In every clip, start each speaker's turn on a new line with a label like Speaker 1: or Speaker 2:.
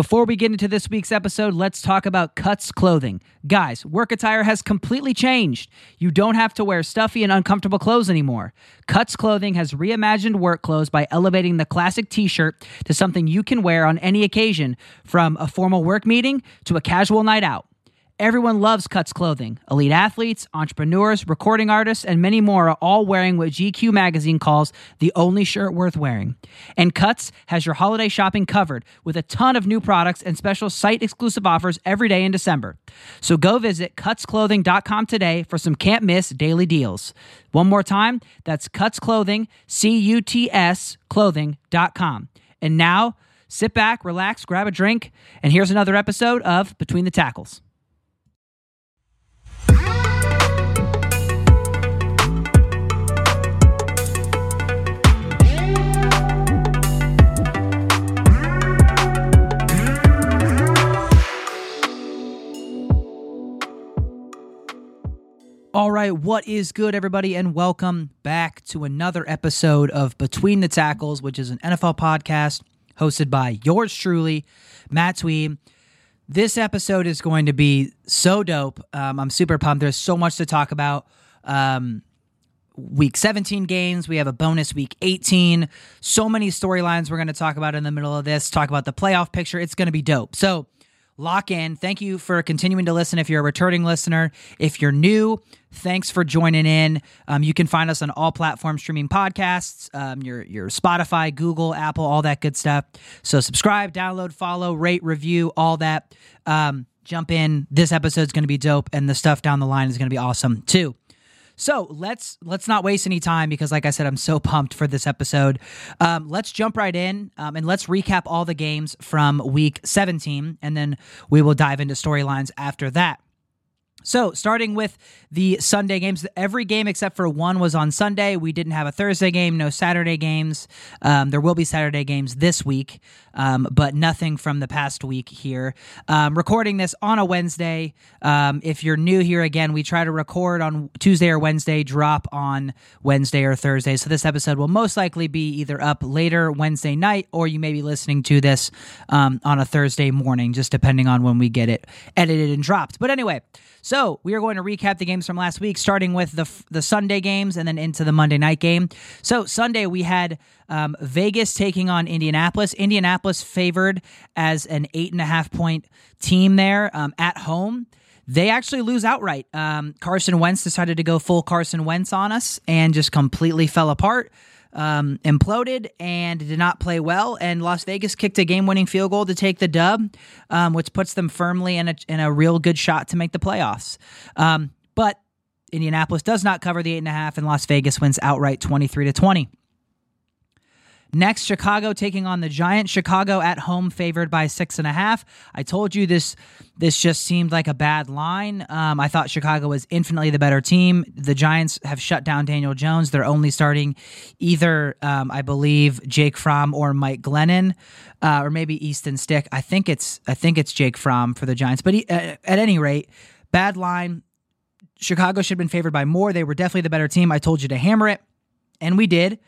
Speaker 1: Before we get into this week's episode, let's talk about Cuts Clothing. Guys, work attire has completely changed. You don't have to wear stuffy and uncomfortable clothes anymore. Cuts Clothing has reimagined work clothes by elevating the classic t shirt to something you can wear on any occasion, from a formal work meeting to a casual night out. Everyone loves Cuts clothing. Elite athletes, entrepreneurs, recording artists, and many more are all wearing what GQ magazine calls the only shirt worth wearing. And Cuts has your holiday shopping covered with a ton of new products and special site exclusive offers every day in December. So go visit cutsclothing.com today for some can't miss daily deals. One more time, that's Cuts Clothing, C U T S clothing.com. And now, sit back, relax, grab a drink, and here's another episode of Between the Tackles. All right, what is good, everybody, and welcome back to another episode of Between the Tackles, which is an NFL podcast hosted by yours truly, Matt Twee. This episode is going to be so dope. Um, I'm super pumped. There's so much to talk about. Um, week 17 games. We have a bonus week 18. So many storylines we're going to talk about in the middle of this. Talk about the playoff picture. It's going to be dope. So, lock in. Thank you for continuing to listen. If you're a returning listener, if you're new, thanks for joining in. Um, you can find us on all platforms streaming podcasts, um, your your Spotify, Google, Apple, all that good stuff. So subscribe, download, follow, rate, review, all that. Um, jump in. This episode's going to be dope, and the stuff down the line is going to be awesome too. So let's let's not waste any time because, like I said, I'm so pumped for this episode. Um, let's jump right in um, and let's recap all the games from Week 17, and then we will dive into storylines after that. So, starting with the Sunday games, every game except for one was on Sunday. We didn't have a Thursday game, no Saturday games. Um, there will be Saturday games this week, um, but nothing from the past week here. Um, recording this on a Wednesday. Um, if you're new here again, we try to record on Tuesday or Wednesday, drop on Wednesday or Thursday. So, this episode will most likely be either up later Wednesday night or you may be listening to this um, on a Thursday morning, just depending on when we get it edited and dropped. But anyway, so we are going to recap the games from last week, starting with the the Sunday games and then into the Monday night game. So Sunday we had um, Vegas taking on Indianapolis. Indianapolis favored as an eight and a half point team there um, at home. They actually lose outright. Um, Carson Wentz decided to go full Carson Wentz on us and just completely fell apart um, imploded and did not play well. And Las Vegas kicked a game winning field goal to take the dub, um, which puts them firmly in a, in a real good shot to make the playoffs. Um, but Indianapolis does not cover the eight and a half, and Las Vegas wins outright 23 to 20. Next, Chicago taking on the Giants. Chicago at home favored by six and a half. I told you this. This just seemed like a bad line. Um, I thought Chicago was infinitely the better team. The Giants have shut down Daniel Jones. They're only starting either, um, I believe, Jake Fromm or Mike Glennon, uh, or maybe Easton Stick. I think it's I think it's Jake Fromm for the Giants. But he, uh, at any rate, bad line. Chicago should have been favored by more. They were definitely the better team. I told you to hammer it, and we did.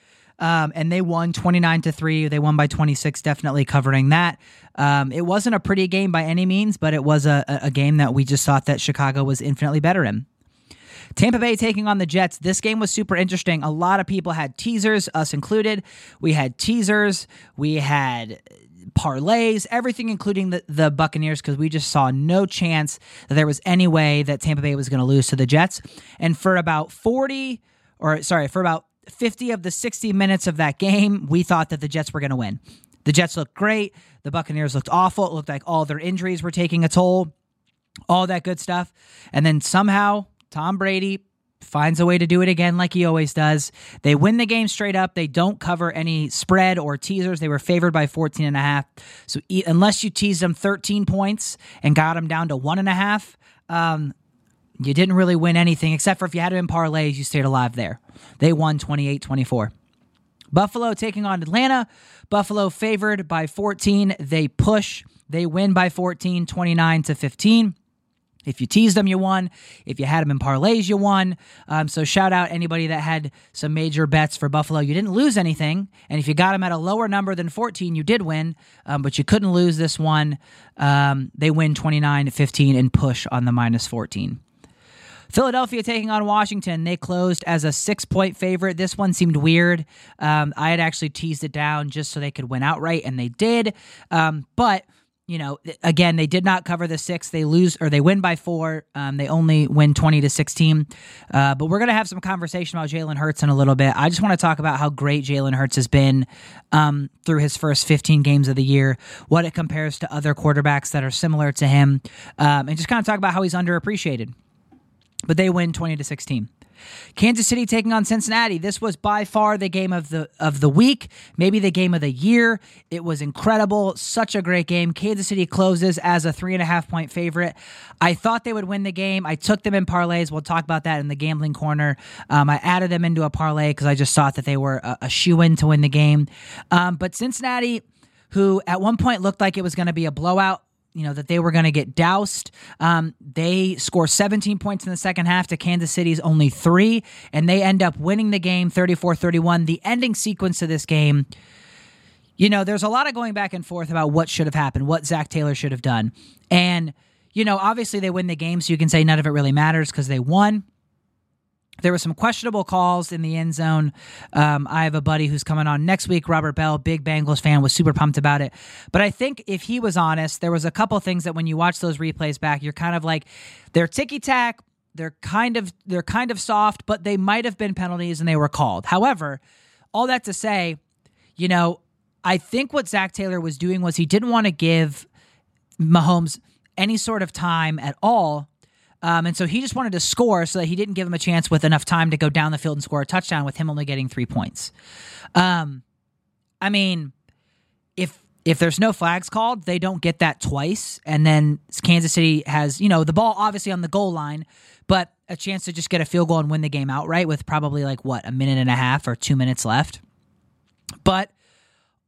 Speaker 1: Um, and they won 29 to 3. They won by 26, definitely covering that. Um, it wasn't a pretty game by any means, but it was a, a game that we just thought that Chicago was infinitely better in. Tampa Bay taking on the Jets. This game was super interesting. A lot of people had teasers, us included. We had teasers, we had parlays, everything, including the, the Buccaneers, because we just saw no chance that there was any way that Tampa Bay was going to lose to the Jets. And for about 40, or sorry, for about 50 of the 60 minutes of that game, we thought that the Jets were going to win. The Jets looked great. The Buccaneers looked awful. It looked like all their injuries were taking a toll, all that good stuff. And then somehow Tom Brady finds a way to do it again like he always does. They win the game straight up. They don't cover any spread or teasers. They were favored by 14 and a half. So unless you teased them 13 points and got them down to one and a half, um, you didn't really win anything except for if you had it in parlays, you stayed alive there. They won 28 24. Buffalo taking on Atlanta. Buffalo favored by 14. They push. They win by 14, 29 to 15. If you teased them, you won. If you had them in parlays, you won. Um, so shout out anybody that had some major bets for Buffalo. You didn't lose anything, and if you got them at a lower number than 14, you did win. Um, but you couldn't lose this one. Um, they win 29 15 and push on the minus 14. Philadelphia taking on Washington. They closed as a six point favorite. This one seemed weird. Um, I had actually teased it down just so they could win outright, and they did. Um, but you know, again, they did not cover the six. They lose or they win by four. Um, they only win 20 to 16. Uh, but we're going to have some conversation about Jalen Hurts in a little bit. I just want to talk about how great Jalen Hurts has been um, through his first 15 games of the year, what it compares to other quarterbacks that are similar to him, um, and just kind of talk about how he's underappreciated. But they win 20 to 16. Kansas City taking on Cincinnati. This was by far the game of the of the week, maybe the game of the year. It was incredible, such a great game. Kansas City closes as a three and a half point favorite. I thought they would win the game. I took them in parlays. We'll talk about that in the gambling corner. Um, I added them into a parlay because I just thought that they were a, a shoe in to win the game. Um, but Cincinnati, who at one point looked like it was going to be a blowout you know that they were going to get doused. Um, they score 17 points in the second half to Kansas City's only three, and they end up winning the game 34 31. The ending sequence of this game, you know, there's a lot of going back and forth about what should have happened, what Zac Taylor should have done. And, you know, obviously they win the game, so you can say none of it really matters because they won. There were some questionable calls in the end zone. Um, I have a buddy who's coming on next week, Robert Bell, big Bengals fan, was super pumped about it. But I think if he was honest, there was a couple things that when you watch those replays back, you're kind of like, they're ticky tack, they're kind of they're kind of soft, but they might have been penalties and they were called. However, all that to say, you know, I think what Zac Taylor was doing was he didn't want to give Mahomes any sort of time at all um, and so he just wanted to score so that he didn't give him a chance with enough time to go down the field and score a touchdown with him only getting three points. Um, I mean, if if there's no flags called, they don't get that twice. And then Kansas City has, you know, the ball obviously on the goal line, but a chance to just get a field goal and win the game outright with probably like what, a minute and a half or two minutes left. But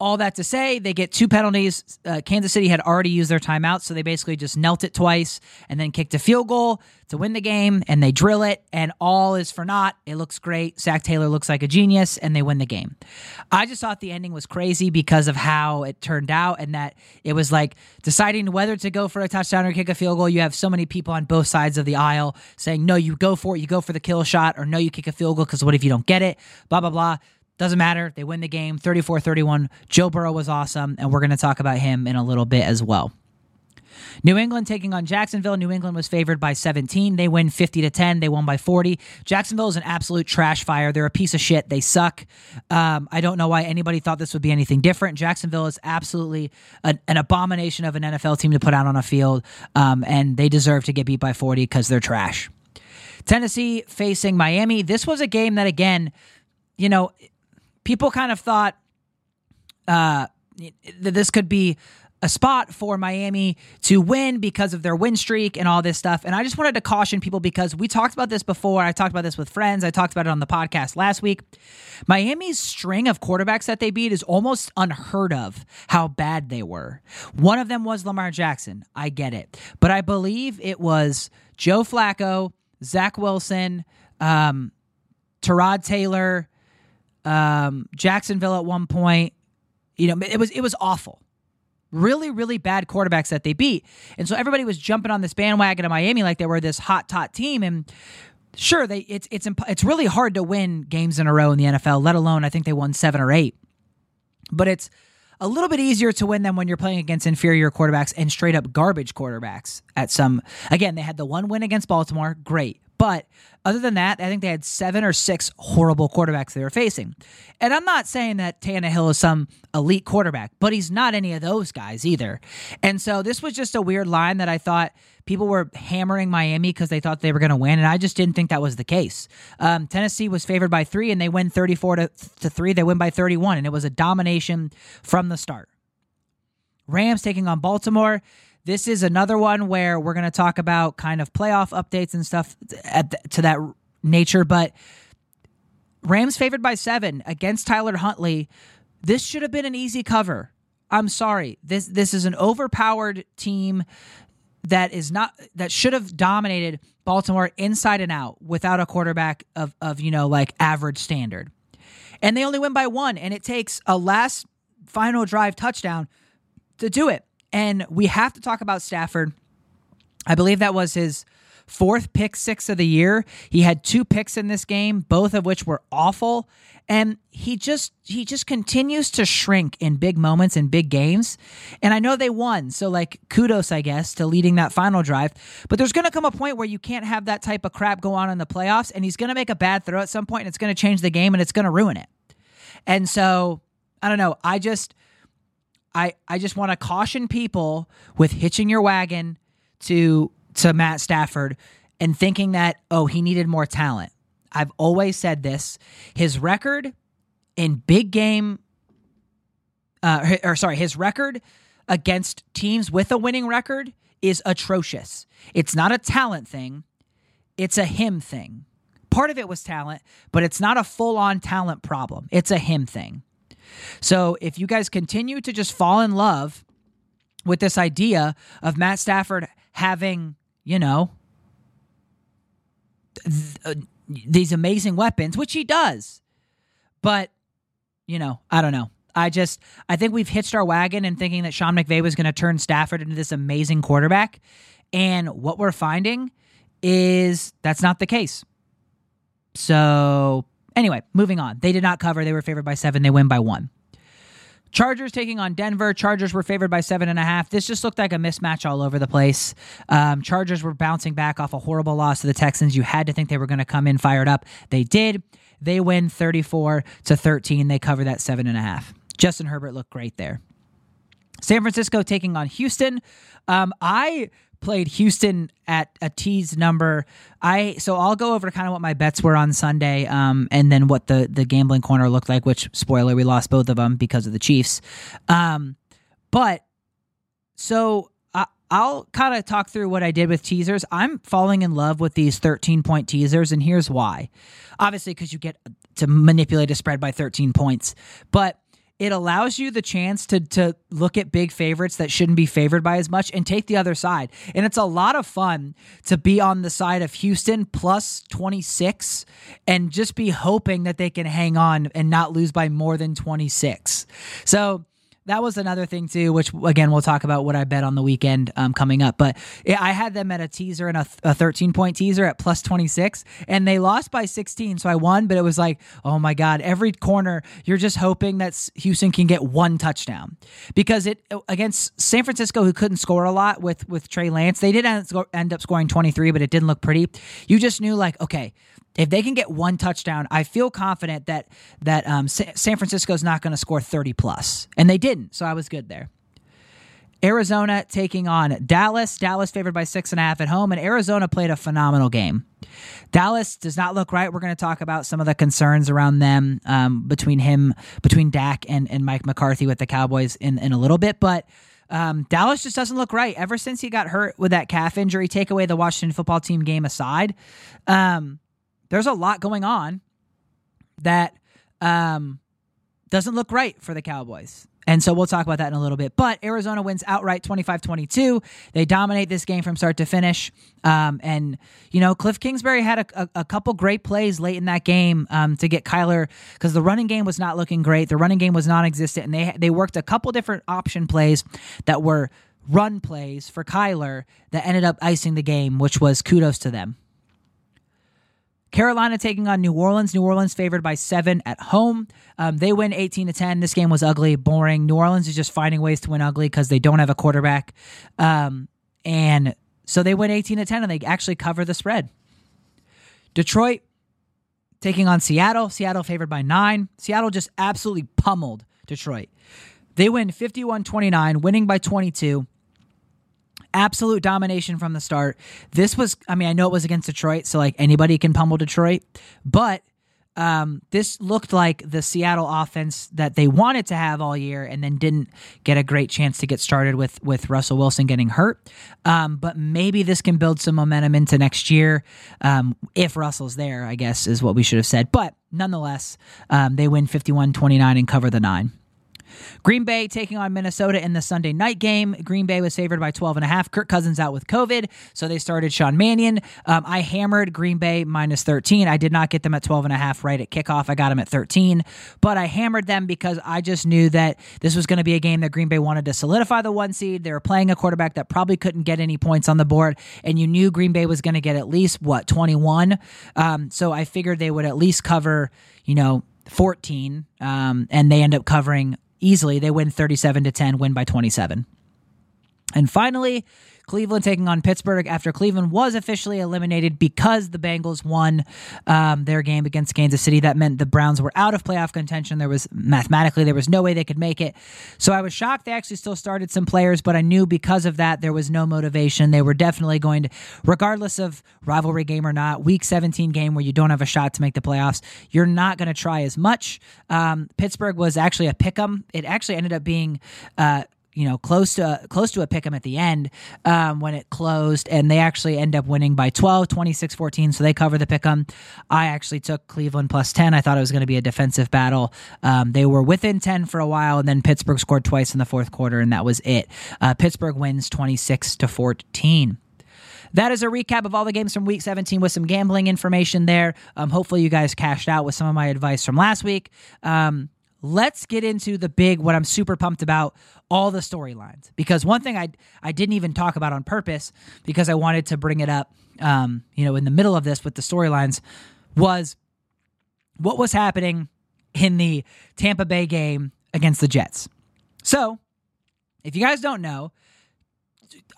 Speaker 1: all that to say, they get two penalties. Uh, Kansas City had already used their timeout, so they basically just knelt it twice and then kicked a field goal to win the game, and they drill it, and all is for naught. It looks great. Zac Taylor looks like a genius, and they win the game. I just thought the ending was crazy because of how it turned out, and that it was like deciding whether to go for a touchdown or kick a field goal. You have so many people on both sides of the aisle saying, no, you go for it, you go for the kill shot, or no, you kick a field goal because what if you don't get it? Blah, blah, blah. Doesn't matter. They win the game 34 31. Joe Burrow was awesome, and we're going to talk about him in a little bit as well. New England taking on Jacksonville. New England was favored by 17. They win 50 to 10. They won by 40. Jacksonville is an absolute trash fire. They're a piece of shit. They suck. Um, I don't know why anybody thought this would be anything different. Jacksonville is absolutely an, an abomination of an NFL team to put out on a field, um, and they deserve to get beat by 40 because they're trash. Tennessee facing Miami. This was a game that, again, you know, people kind of thought uh, that this could be a spot for Miami to win because of their win streak and all this stuff. And I just wanted to caution people because we talked about this before. I talked about this with friends. I talked about it on the podcast last week. Miami's string of quarterbacks that they beat is almost unheard of how bad they were. One of them was Lamar Jackson. I get it. But I believe it was Joe Flacco, Zach Wilson, um, Tyrod Taylor, um, Jacksonville at one point. You know, it was it was awful. Really, really bad quarterbacks that they beat. And so everybody was jumping on this bandwagon of Miami like they were this hot tot team. And sure, they it's it's it's really hard to win games in a row in the NFL, let alone I think they won seven or eight. But it's a little bit easier to win them when you're playing against inferior quarterbacks and straight up garbage quarterbacks at some again they had the one win against baltimore great but other than that, I think they had seven or six horrible quarterbacks they were facing. And I'm not saying that Tannehill is some elite quarterback, but he's not any of those guys either. And so this was just a weird line that I thought people were hammering Miami because they thought they were going to win, and I just didn't think that was the case. Um, Tennessee was favored by three, and they win 34 to, to three. They win by 31, and it was a domination from the start. Rams taking on Baltimore. This is another one where we're going to talk about kind of playoff updates and stuff the, to that nature. But Rams favored by seven against Tyler Huntley. This should have been an easy cover. I'm sorry. This this is an overpowered team. that is not that should have dominated Baltimore inside and out without a quarterback of of you know like average standard. And they only win by one and it takes a last final drive touchdown to do it. And we have to talk about Stafford. I believe that was his fourth pick six of the year. He had two picks in this game, both of which were awful. And he just he just continues to shrink in big moments and big games. And I know they won, so like kudos, I guess, to leading that final drive. But there's gonna come a point where you can't have that type of crap go on in the playoffs, and he's gonna make a bad throw at some point, and it's gonna change the game and it's gonna ruin it. And so I don't know. I just I I just want to caution people with hitching your wagon to to Matt Stafford and thinking that oh he needed more talent. I've always said this. His record in big game uh, or sorry, his record against teams with a winning record is atrocious. It's not a talent thing, it's a him thing. Part of it was talent, but it's not a full on talent problem. It's a him thing. So if you guys continue to just fall in love with this idea of Matt Stafford having, you know, th- uh, these amazing weapons, which he does, but, you know, I don't know. I just I think we've hitched our wagon and thinking that Sean McVay was going to turn Stafford into this amazing quarterback, and what we're finding is that's not the case. So Anyway, moving on. They did not cover. They were favored by seven. They win by one. Chargers taking on Denver. Chargers were favored by seven and a half. This just looked like a mismatch all over the place. Um, Chargers were bouncing back off a horrible loss to the Texans. You had to think they were going to come in fired up. They did. They win 34 to 13. They cover that seven and a half. Justin Herbert looked great there. San Francisco taking on Houston. Um, I played Houston at a tease number. I so I'll go over kind of what my bets were on Sunday, um, and then what the the gambling corner looked like. Which spoiler, we lost both of them because of the Chiefs. Um, but so I, I'll kind of talk through what I did with teasers. I'm falling in love with these 13 point teasers, and here's why. Obviously, because you get to manipulate a spread by 13 points, but it allows you the chance to to look at big favorites that shouldn't be favored by as much and take the other side. And it's a lot of fun to be on the side of Houston plus 26 and just be hoping that they can hang on and not lose by more than 26. So that was another thing too, which again we'll talk about what I bet on the weekend um, coming up. But I had them at a teaser and a, a 13 point teaser at plus 26, and they lost by 16, so I won. But it was like, oh my god, every corner you're just hoping that Houston can get one touchdown because it against San Francisco, who couldn't score a lot with with Trey Lance, they did end up scoring 23, but it didn't look pretty. You just knew like, okay, if they can get one touchdown, I feel confident that that um, San Francisco is not going to score 30 plus, and they didn't. So I was good there. Arizona taking on Dallas. Dallas favored by six and a half at home, and Arizona played a phenomenal game. Dallas does not look right. We're going to talk about some of the concerns around them um, between him, between Dak and, and Mike McCarthy with the Cowboys in, in a little bit, but. Um, Dallas just doesn't look right ever since he got hurt with that calf injury. Take away the Washington football team game aside, um, there's a lot going on that um, doesn't look right for the Cowboys. And so we'll talk about that in a little bit. But Arizona wins outright 25 22. They dominate this game from start to finish. Um, and, you know, Cliff Kingsbury had a, a, a couple great plays late in that game um, to get Kyler because the running game was not looking great. The running game was non existent. And they, they worked a couple different option plays that were run plays for Kyler that ended up icing the game, which was kudos to them. Carolina taking on New Orleans. New Orleans favored by seven at home. Um, they win 18 to 10. This game was ugly, boring. New Orleans is just finding ways to win ugly because they don't have a quarterback. Um, and so they win 18 to 10 and they actually cover the spread. Detroit taking on Seattle. Seattle favored by nine. Seattle just absolutely pummeled Detroit. They win 51 29, winning by 22 absolute domination from the start. This was, I mean, I know it was against Detroit, so like anybody can pummel Detroit, but um, this looked like the Seattle offense that they wanted to have all year, and then didn't get a great chance to get started with with Russell Wilson getting hurt. Um, but maybe this can build some momentum into next year um, if Russell's there. I guess is what we should have said. But nonetheless, um, they win 51-29 and cover the nine. Green Bay taking on Minnesota in the Sunday night game. Green Bay was favored by 12 and a half. Kirk Cousins out with COVID, so they started Sean Mannion. Um, I hammered Green Bay minus 13. I did not get them at 12 and a half right at kickoff. I got them at 13, but I hammered them because I just knew that this was going to be a game that Green Bay wanted to solidify the one seed. They were playing a quarterback that probably couldn't get any points on the board, and you knew Green Bay was going to get at least what 21. Um, so I figured they would at least cover, you know, 14, um, and they end up covering easily. They win 37 to 10, win by 27. And finally, Cleveland taking on Pittsburgh after Cleveland was officially eliminated because the Bengals won um, their game against Kansas City. That meant the Browns were out of playoff contention. There was mathematically there was no way they could make it. So I was shocked they actually still started some players, but I knew because of that there was no motivation. They were definitely going to, regardless of rivalry game or not, Week 17 game where you don't have a shot to make the playoffs, you're not going to try as much. Um, Pittsburgh was actually a pick 'em. It actually ended up being. Uh, you know, close to close to a pick 'em at the end um, when it closed, and they actually end up winning by 12, 26 14. So they cover the pick 'em. I actually took Cleveland plus 10. I thought it was going to be a defensive battle. Um, they were within 10 for a while, and then Pittsburgh scored twice in the fourth quarter, and that was it. Uh, Pittsburgh wins 26 to 14. That is a recap of all the games from week 17 with some gambling information there. Um, hopefully, you guys cashed out with some of my advice from last week. Um, let's get into the big what I'm super pumped about all the storylines because one thing I I didn't even talk about on purpose because I wanted to bring it up um, you know in the middle of this with the storylines was what was happening in the Tampa Bay game against the Jets. So, if you guys don't know,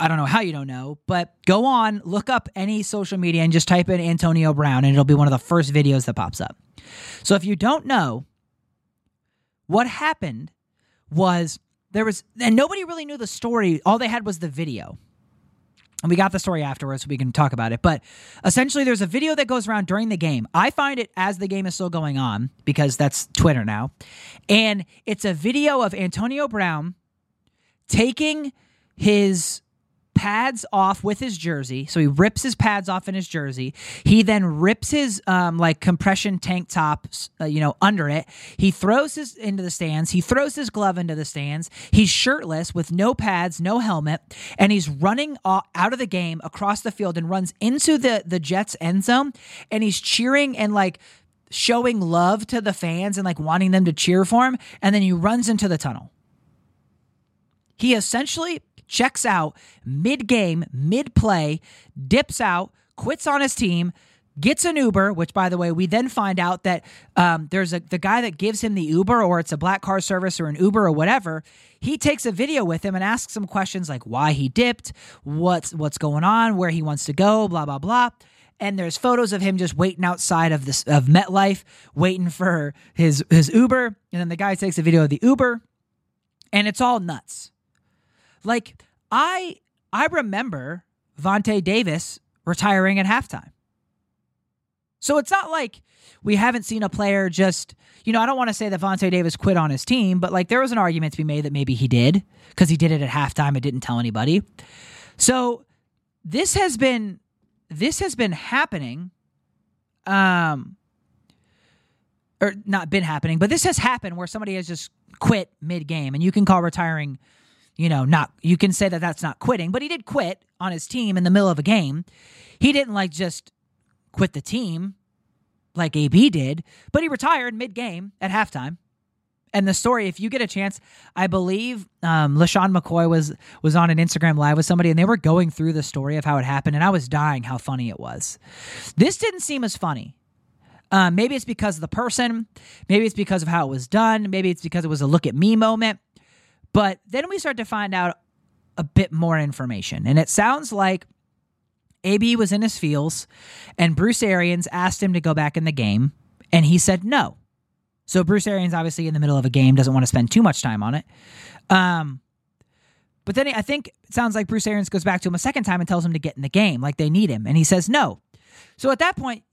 Speaker 1: I don't know how you don't know, but go on, look up any social media and just type in Antonio Brown and it'll be one of the first videos that pops up. So if you don't know, what happened was there was, and nobody really knew the story. All they had was the video. And we got the story afterwards, so we can talk about it. But essentially, there's a video that goes around during the game. I find it as the game is still going on because that's Twitter now. And it's a video of Antonio Brown taking his pads off with his jersey. So he rips his pads off in his jersey. He then rips his um, like compression tank top, uh, you know, under it. He throws his into the stands. He throws his glove into the stands. He's shirtless with no pads, no helmet, and he's running out of the game across the field and runs into the the Jets end zone. And he's cheering and like showing love to the fans and like wanting them to cheer for him. And then he runs into the tunnel. He essentially checks out mid game, mid play, dips out, quits on his team, gets an Uber, which by the way, we then find out that um, there's a the guy that gives him the Uber, or it's a black car service or an Uber or whatever. He takes a video with him and asks him questions like why he dipped, what's what's going on, where he wants to go, blah blah blah. And there's photos of him just waiting outside of this of MetLife, waiting for his his Uber. And then the guy takes a video of the Uber, and it's all nuts. Like I I remember Vontae Davis retiring at halftime. So it's not like we haven't seen a player just, you know, I don't want to say that Vontae Davis quit on his team, but like there was an argument to be made that maybe he did because he did it at halftime and didn't tell anybody. So this has been this has been happening um or not been happening, but this has happened where somebody has just quit mid game and you can call retiring you know, not you can say that that's not quitting, but he did quit on his team in the middle of a game. He didn't like just quit the team like AB did, but he retired mid game at halftime. And the story, if you get a chance, I believe um, LeSean McCoy was was on an Instagram live with somebody, and they were going through the story of how it happened, and I was dying how funny it was. This didn't seem as funny. Um, maybe it's because of the person. Maybe it's because of how it was done. Maybe it's because it was a look at me moment. But then we start to find out a bit more information. And it sounds like AB was in his feels, and Bruce Arians asked him to go back in the game, and he said no. So Bruce Arians, obviously in the middle of a game, doesn't want to spend too much time on it. Um, but then I think it sounds like Bruce Arians goes back to him a second time and tells him to get in the game, like they need him, and he says no. So at that point,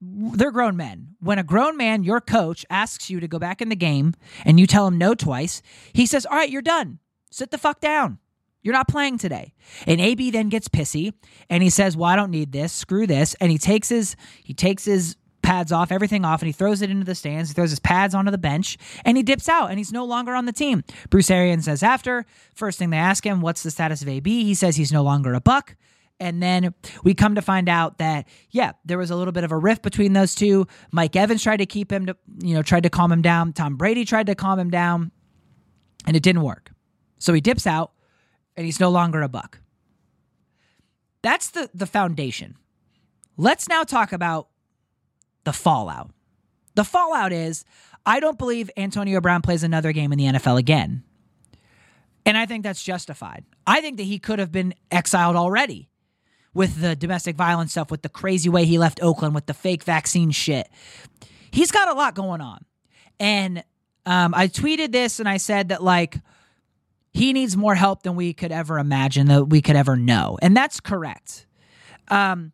Speaker 1: they're grown men. When a grown man, your coach, asks you to go back in the game and you tell him no twice, he says, All right, you're done. Sit the fuck down. You're not playing today. And AB then gets pissy and he says, Well, I don't need this. Screw this. And he takes his he takes his pads off, everything off, and he throws it into the stands. He throws his pads onto the bench and he dips out and he's no longer on the team. Bruce Arians says after, first thing they ask him, what's the status of AB? He says he's no longer a buck. And then we come to find out that, yeah, there was a little bit of a rift between those two. Mike Evans tried to keep him to, you know, tried to calm him down. Tom Brady tried to calm him down, and it didn't work. So he dips out, and he's no longer a buck. That's the, the foundation. Let's now talk about the fallout. The fallout is I don't believe Antonio Brown plays another game in the NFL again. And I think that's justified. I think that he could have been exiled already with the domestic violence stuff, with the crazy way he left Oakland, with the fake vaccine shit. He's got a lot going on. And um, I tweeted this and I said that, like, he needs more help than we could ever imagine, that we could ever know. And that's correct. Um,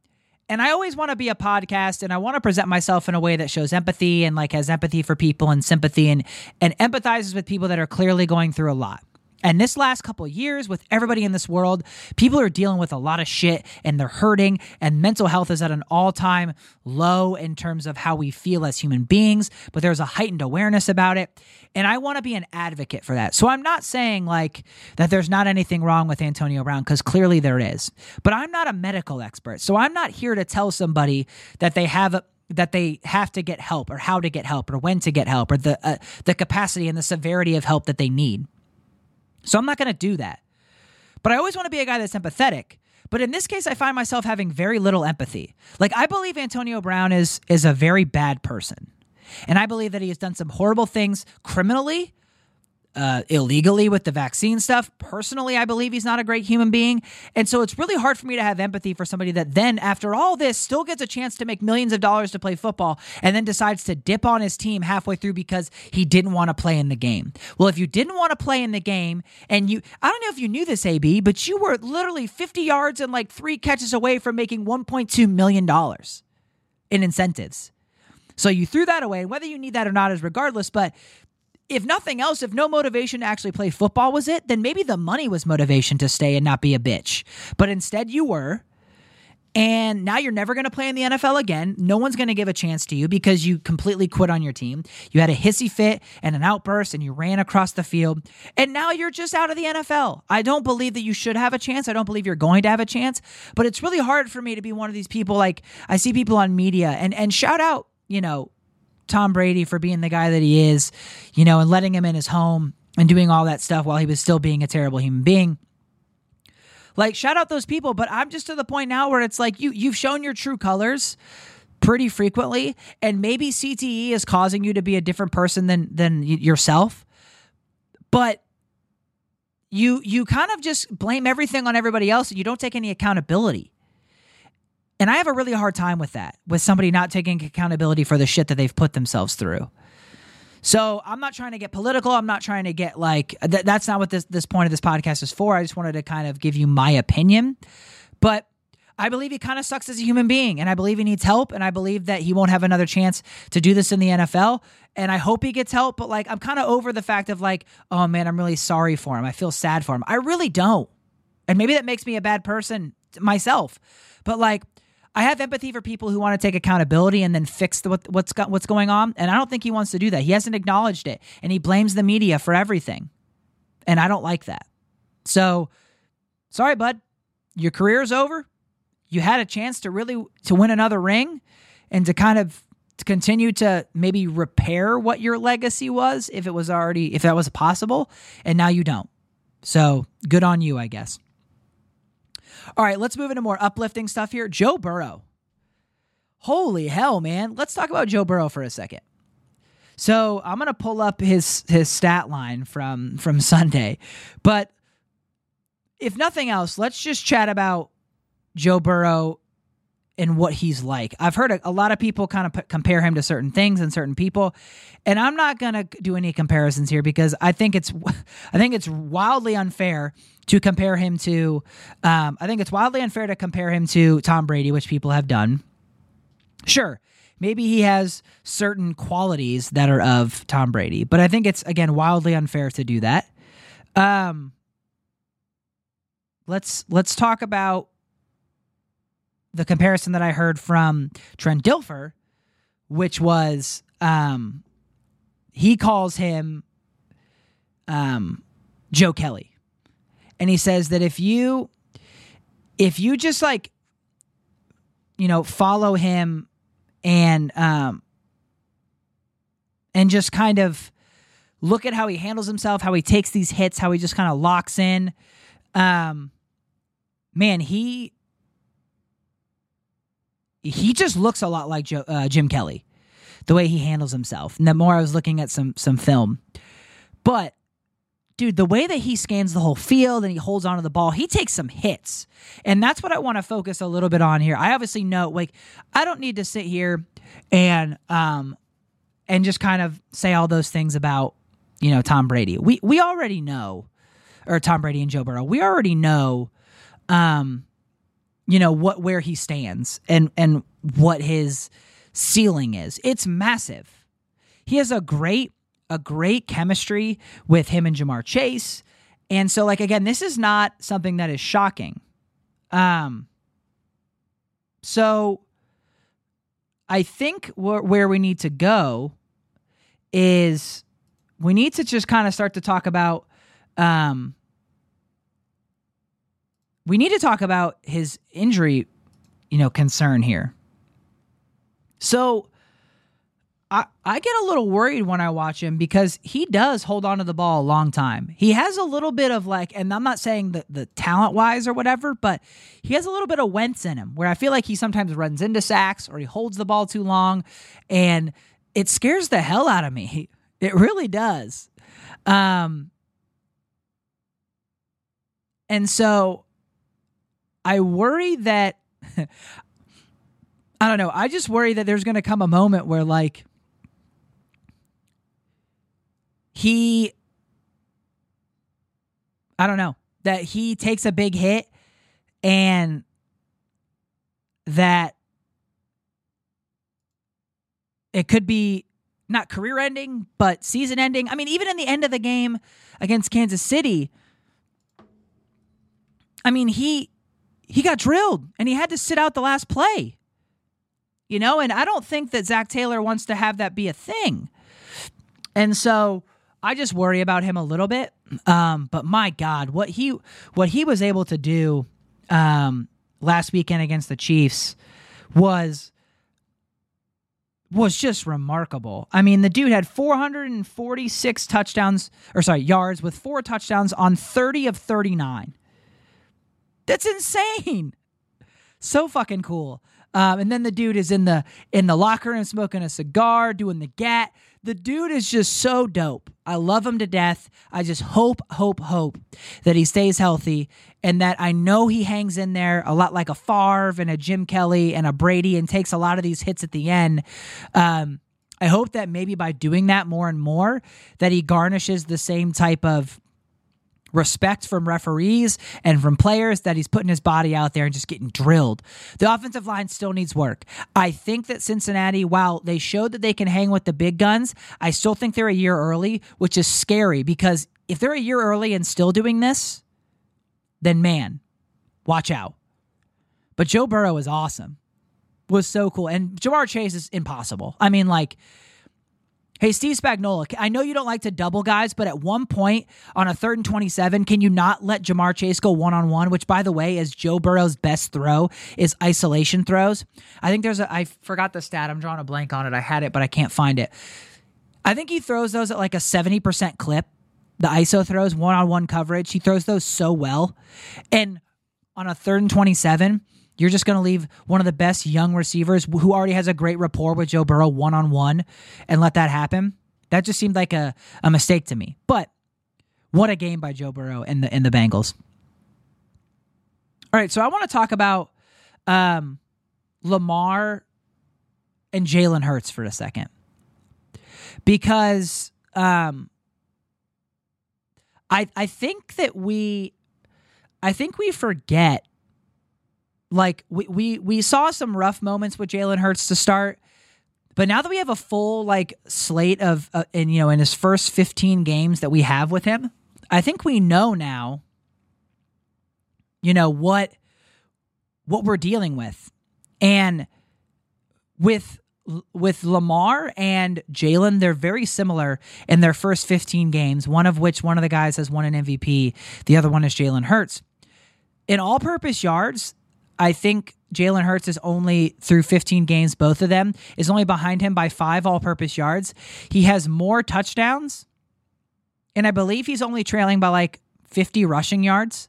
Speaker 1: and I always want to be a podcast and I want to present myself in a way that shows empathy and like has empathy for people and sympathy and and empathizes with people that are clearly going through a lot. And this last couple years, with everybody in this world, people are dealing with a lot of shit and they're hurting, and mental health is at an all time low in terms of how we feel as human beings, but there's a heightened awareness about it. And I want to be an advocate for that. So I'm not saying like that there's not anything wrong with Antonio Brown, because clearly there is. But I'm not a medical expert. So I'm not here to tell somebody that they have a that they have to get help or how to get help or when to get help or the uh, the capacity and the severity of help that they need. So I'm not going to do that. But I always want to be a guy that's empathetic. But in this case, I find myself having very little empathy. Like I believe Antonio Brown is is a very bad person. And I believe that he has done some horrible things criminally uh, illegally with the vaccine stuff. Personally, I believe he's not a great human being. And so it's really hard for me to have empathy for somebody that then, after all this, still gets a chance to make millions of dollars to play football and then decides to dip on his team halfway through because he didn't want to play in the game. Well, if you didn't want to play in the game and you, I don't know if you knew this, AB, but you were literally 50 yards and like three catches away from making $1.2 million in incentives. So you threw that away. Whether you need that or not is regardless, but if nothing else, if no motivation to actually play football was it, then maybe the money was motivation to stay and not be a bitch. But instead, you were. And now you're never going to play in the NFL again. No one's going to give a chance to you because you completely quit on your team. You had a hissy fit and an outburst and you ran across the field. And now you're just out of the NFL. I don't believe that you should have a chance. I don't believe you're going to have a chance. But it's really hard for me to be one of these people. Like I see people on media and, and shout out, you know, Tom Brady for being the guy that he is, you know, and letting him in his home and doing all that stuff while he was still being a terrible human being. Like shout out those people, but I'm just to the point now where it's like you you've shown your true colors pretty frequently and maybe CTE is causing you to be a different person than than yourself. But you you kind of just blame everything on everybody else and you don't take any accountability. And I have a really hard time with that, with somebody not taking accountability for the shit that they've put themselves through. So I'm not trying to get political. I'm not trying to get like th- that's not what this this point of this podcast is for. I just wanted to kind of give you my opinion. But I believe he kind of sucks as a human being, and I believe he needs help, and I believe that he won't have another chance to do this in the NFL. And I hope he gets help, but like I'm kind of over the fact of like, oh man, I'm really sorry for him. I feel sad for him. I really don't. And maybe that makes me a bad person myself. But like I have empathy for people who want to take accountability and then fix the, what, what's going on, and I don't think he wants to do that. He hasn't acknowledged it, and he blames the media for everything, and I don't like that. So, sorry, bud, your career is over. You had a chance to really to win another ring, and to kind of to continue to maybe repair what your legacy was if it was already if that was possible, and now you don't. So good on you, I guess. All right, let's move into more uplifting stuff here. Joe Burrow. Holy hell, man. Let's talk about Joe Burrow for a second. So I'm gonna pull up his his stat line from from Sunday, but if nothing else, let's just chat about Joe Burrow and what he's like. I've heard a, a lot of people kind of p- compare him to certain things and certain people, and I'm not gonna do any comparisons here because I think it's I think it's wildly unfair to compare him to. Um, I think it's wildly unfair to compare him to Tom Brady, which people have done. Sure, maybe he has certain qualities that are of Tom Brady, but I think it's again wildly unfair to do that. Um, let's let's talk about the comparison that I heard from Trent Dilfer which was um, he calls him um, Joe Kelly, and he says that if you if you just like you know follow him and um and just kind of look at how he handles himself, how he takes these hits, how he just kind of locks in. Um, man, he he just looks a lot like Joe, uh, Jim Kelly, the way he handles himself. And the more I was looking at some some film, but dude, the way that he scans the whole field and he holds onto the ball, he takes some hits. And that's what I want to focus a little bit on here. I obviously know, like, I don't need to sit here and um and just kind of say all those things about, you know, Tom Brady. We we already know or Tom Brady and Joe Burrow. We already know um you know what where he stands and and what his ceiling is. It's massive. He has a great a great chemistry with him and Ja'Marr Chase. And so like again, this is not something that is shocking. Um so I think wh- where we need to go is we need to just kind of start to talk about um we need to talk about his injury, you know, concern here. So I, I get a little worried when I watch him because he does hold on to the ball a long time. He has a little bit of like, and I'm not saying that the talent wise or whatever, but he has a little bit of Wentz in him where I feel like he sometimes runs into sacks or he holds the ball too long, and it scares the hell out of me. It really does. Um, and so I worry that I don't know. I just worry that there's going to come a moment where like he I don't know, that he takes a big hit and that it could be not career ending, but season ending. I mean, even in the end of the game against Kansas City, I mean, he he got drilled and he had to sit out the last play. You know, and I don't think that Zac Taylor wants to have that be a thing. And so I just worry about him a little bit. Um, but my God, what he what he was able to do um, last weekend against the Chiefs was was just remarkable. I mean, the dude had 446 touchdowns, or sorry, yards with four touchdowns on 30 of 39. That's insane. So fucking cool. Um, and then the dude is in the in the locker room smoking a cigar, doing the gat. The dude is just so dope. I love him to death. I just hope, hope, hope that he stays healthy and that I know he hangs in there a lot like a Favre and a Jim Kelly and a Brady and takes a lot of these hits at the end. Um, I hope that maybe by doing that more and more, that he garnishes the same type of respect from referees and from players that he's putting his body out there and just getting drilled. The offensive line still needs work. I think that Cincinnati, while they showed that they can hang with the big guns, I still think they're a year early, which is scary because if they're a year early and still doing this, then man, watch out. But Joe Burrow is awesome. Was so cool. And Ja'Marr Chase is impossible. I mean, like, Hey, Steve Spagnuolo, I know you don't like to double guys, but at one point on a third and 27, can you not let Ja'Marr Chase go one on one? Which, by the way, is Joe Burrow's best throw is isolation throws. I think there's a, I forgot the stat. I'm drawing a blank on it. I had it, but I can't find it. I think he throws those at like a 70% clip. The ISO throws one on one coverage. He throws those so well. And on a third and 27, you're just going to leave one of the best young receivers who already has a great rapport with Joe Burrow one on one and let that happen. That just seemed like a, a mistake to me. But what a game by Joe Burrow and the and the Bengals. All right, so I want to talk about um, Lamar and Jalen Hurts for a second because um, I I think that we I think we forget like we we we saw some rough moments with Jalen Hurts to start, but now that we have a full like slate of uh, and you know in his first 15 games that we have with him, I think we know now you know what what we're dealing with. And with with Lamar and Jalen, they're very similar in their first 15 games, one of which one of the guys has won an MVP, the other one is Jalen Hurts. In all purpose yards, I think Jalen Hurts is only through 15 games, both of them, is only behind him by five all purpose yards. He has more touchdowns, and I believe he's only trailing by like 50 rushing yards.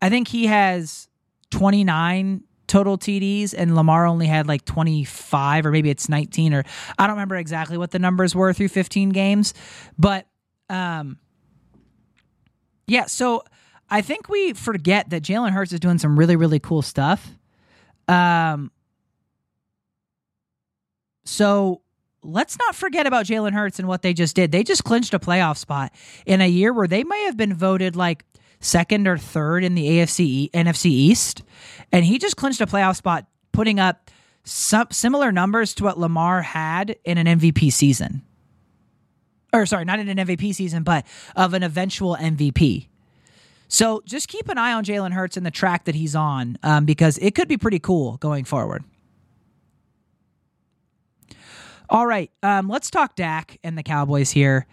Speaker 1: I think he has 29 total TDs, and Lamar only had like 25, or maybe it's 19, or I don't remember exactly what the numbers were through 15 games. But um, yeah, so I think we forget that Jalen Hurts is doing some really, really cool stuff. Um, so let's not forget about Jalen Hurts and what they just did. They just clinched a playoff spot in a year where they may have been voted like second or third in the AFC NFC East, and he just clinched a playoff spot, putting up some similar numbers to what Lamar had in an MVP season. Or sorry, not in an MVP season, but of an eventual MVP. So just keep an eye on Jalen Hurts and the track that he's on um, because it could be pretty cool going forward. All right, um, let's talk Dak and the Cowboys here.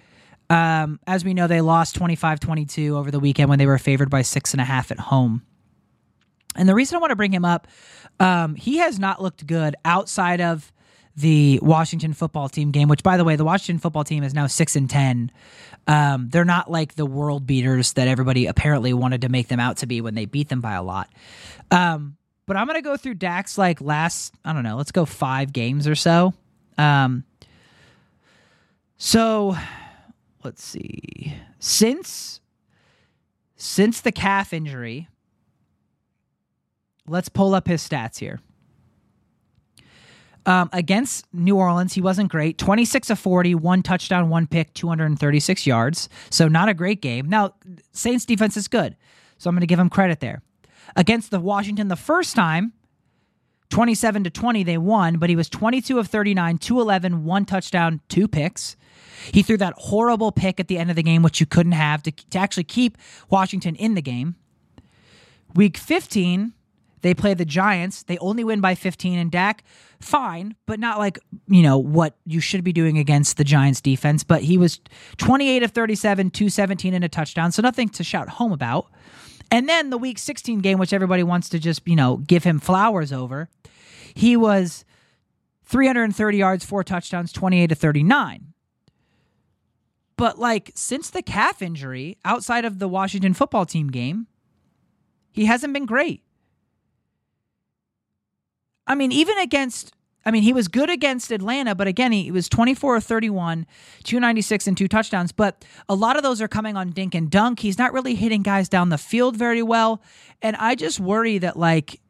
Speaker 1: Um, as we know, they lost 25 22 over the weekend when they were favored by six and a half at home. And the reason I want to bring him up, um, he has not looked good outside of the Washington football team game, which by the way, the Washington football team is now six and ten. Um, they're not like the world beaters that everybody apparently wanted to make them out to be when they beat them by a lot. Um, but I'm gonna go through Dak's like last, I don't know, let's go five games or so. Um, so let's see. Since since the calf injury, let's pull up his stats here. Um, against New Orleans, he wasn't great. 26 of 40, one touchdown, one pick, 236 yards. So not a great game. Now, Saints defense is good. So I'm going to give him credit there. Against the Washington the first time, 27 to 20 they won, but he was 22 of 39, 211, one touchdown, two picks. He threw that horrible pick at the end of the game, which you couldn't have to, to actually keep Washington in the game. Week 15, they play the Giants. They only win by 15, and Dak, fine, but not like, you know, what you should be doing against the Giants defense. But he was 28 of 37, 217 and a touchdown, so nothing to shout home about. And then the week 16 game, which everybody wants to just, you know, give him flowers over, he was 330 yards, four touchdowns, 28 to 39. But like since the calf injury, outside of the Washington football team game, he hasn't been great. I mean, even against I mean, he was good against Atlanta, but again, he was 24 or 31, 296 and two touchdowns. But a lot of those are coming on dink and dunk. He's not really hitting guys down the field very well. And I just worry that, like,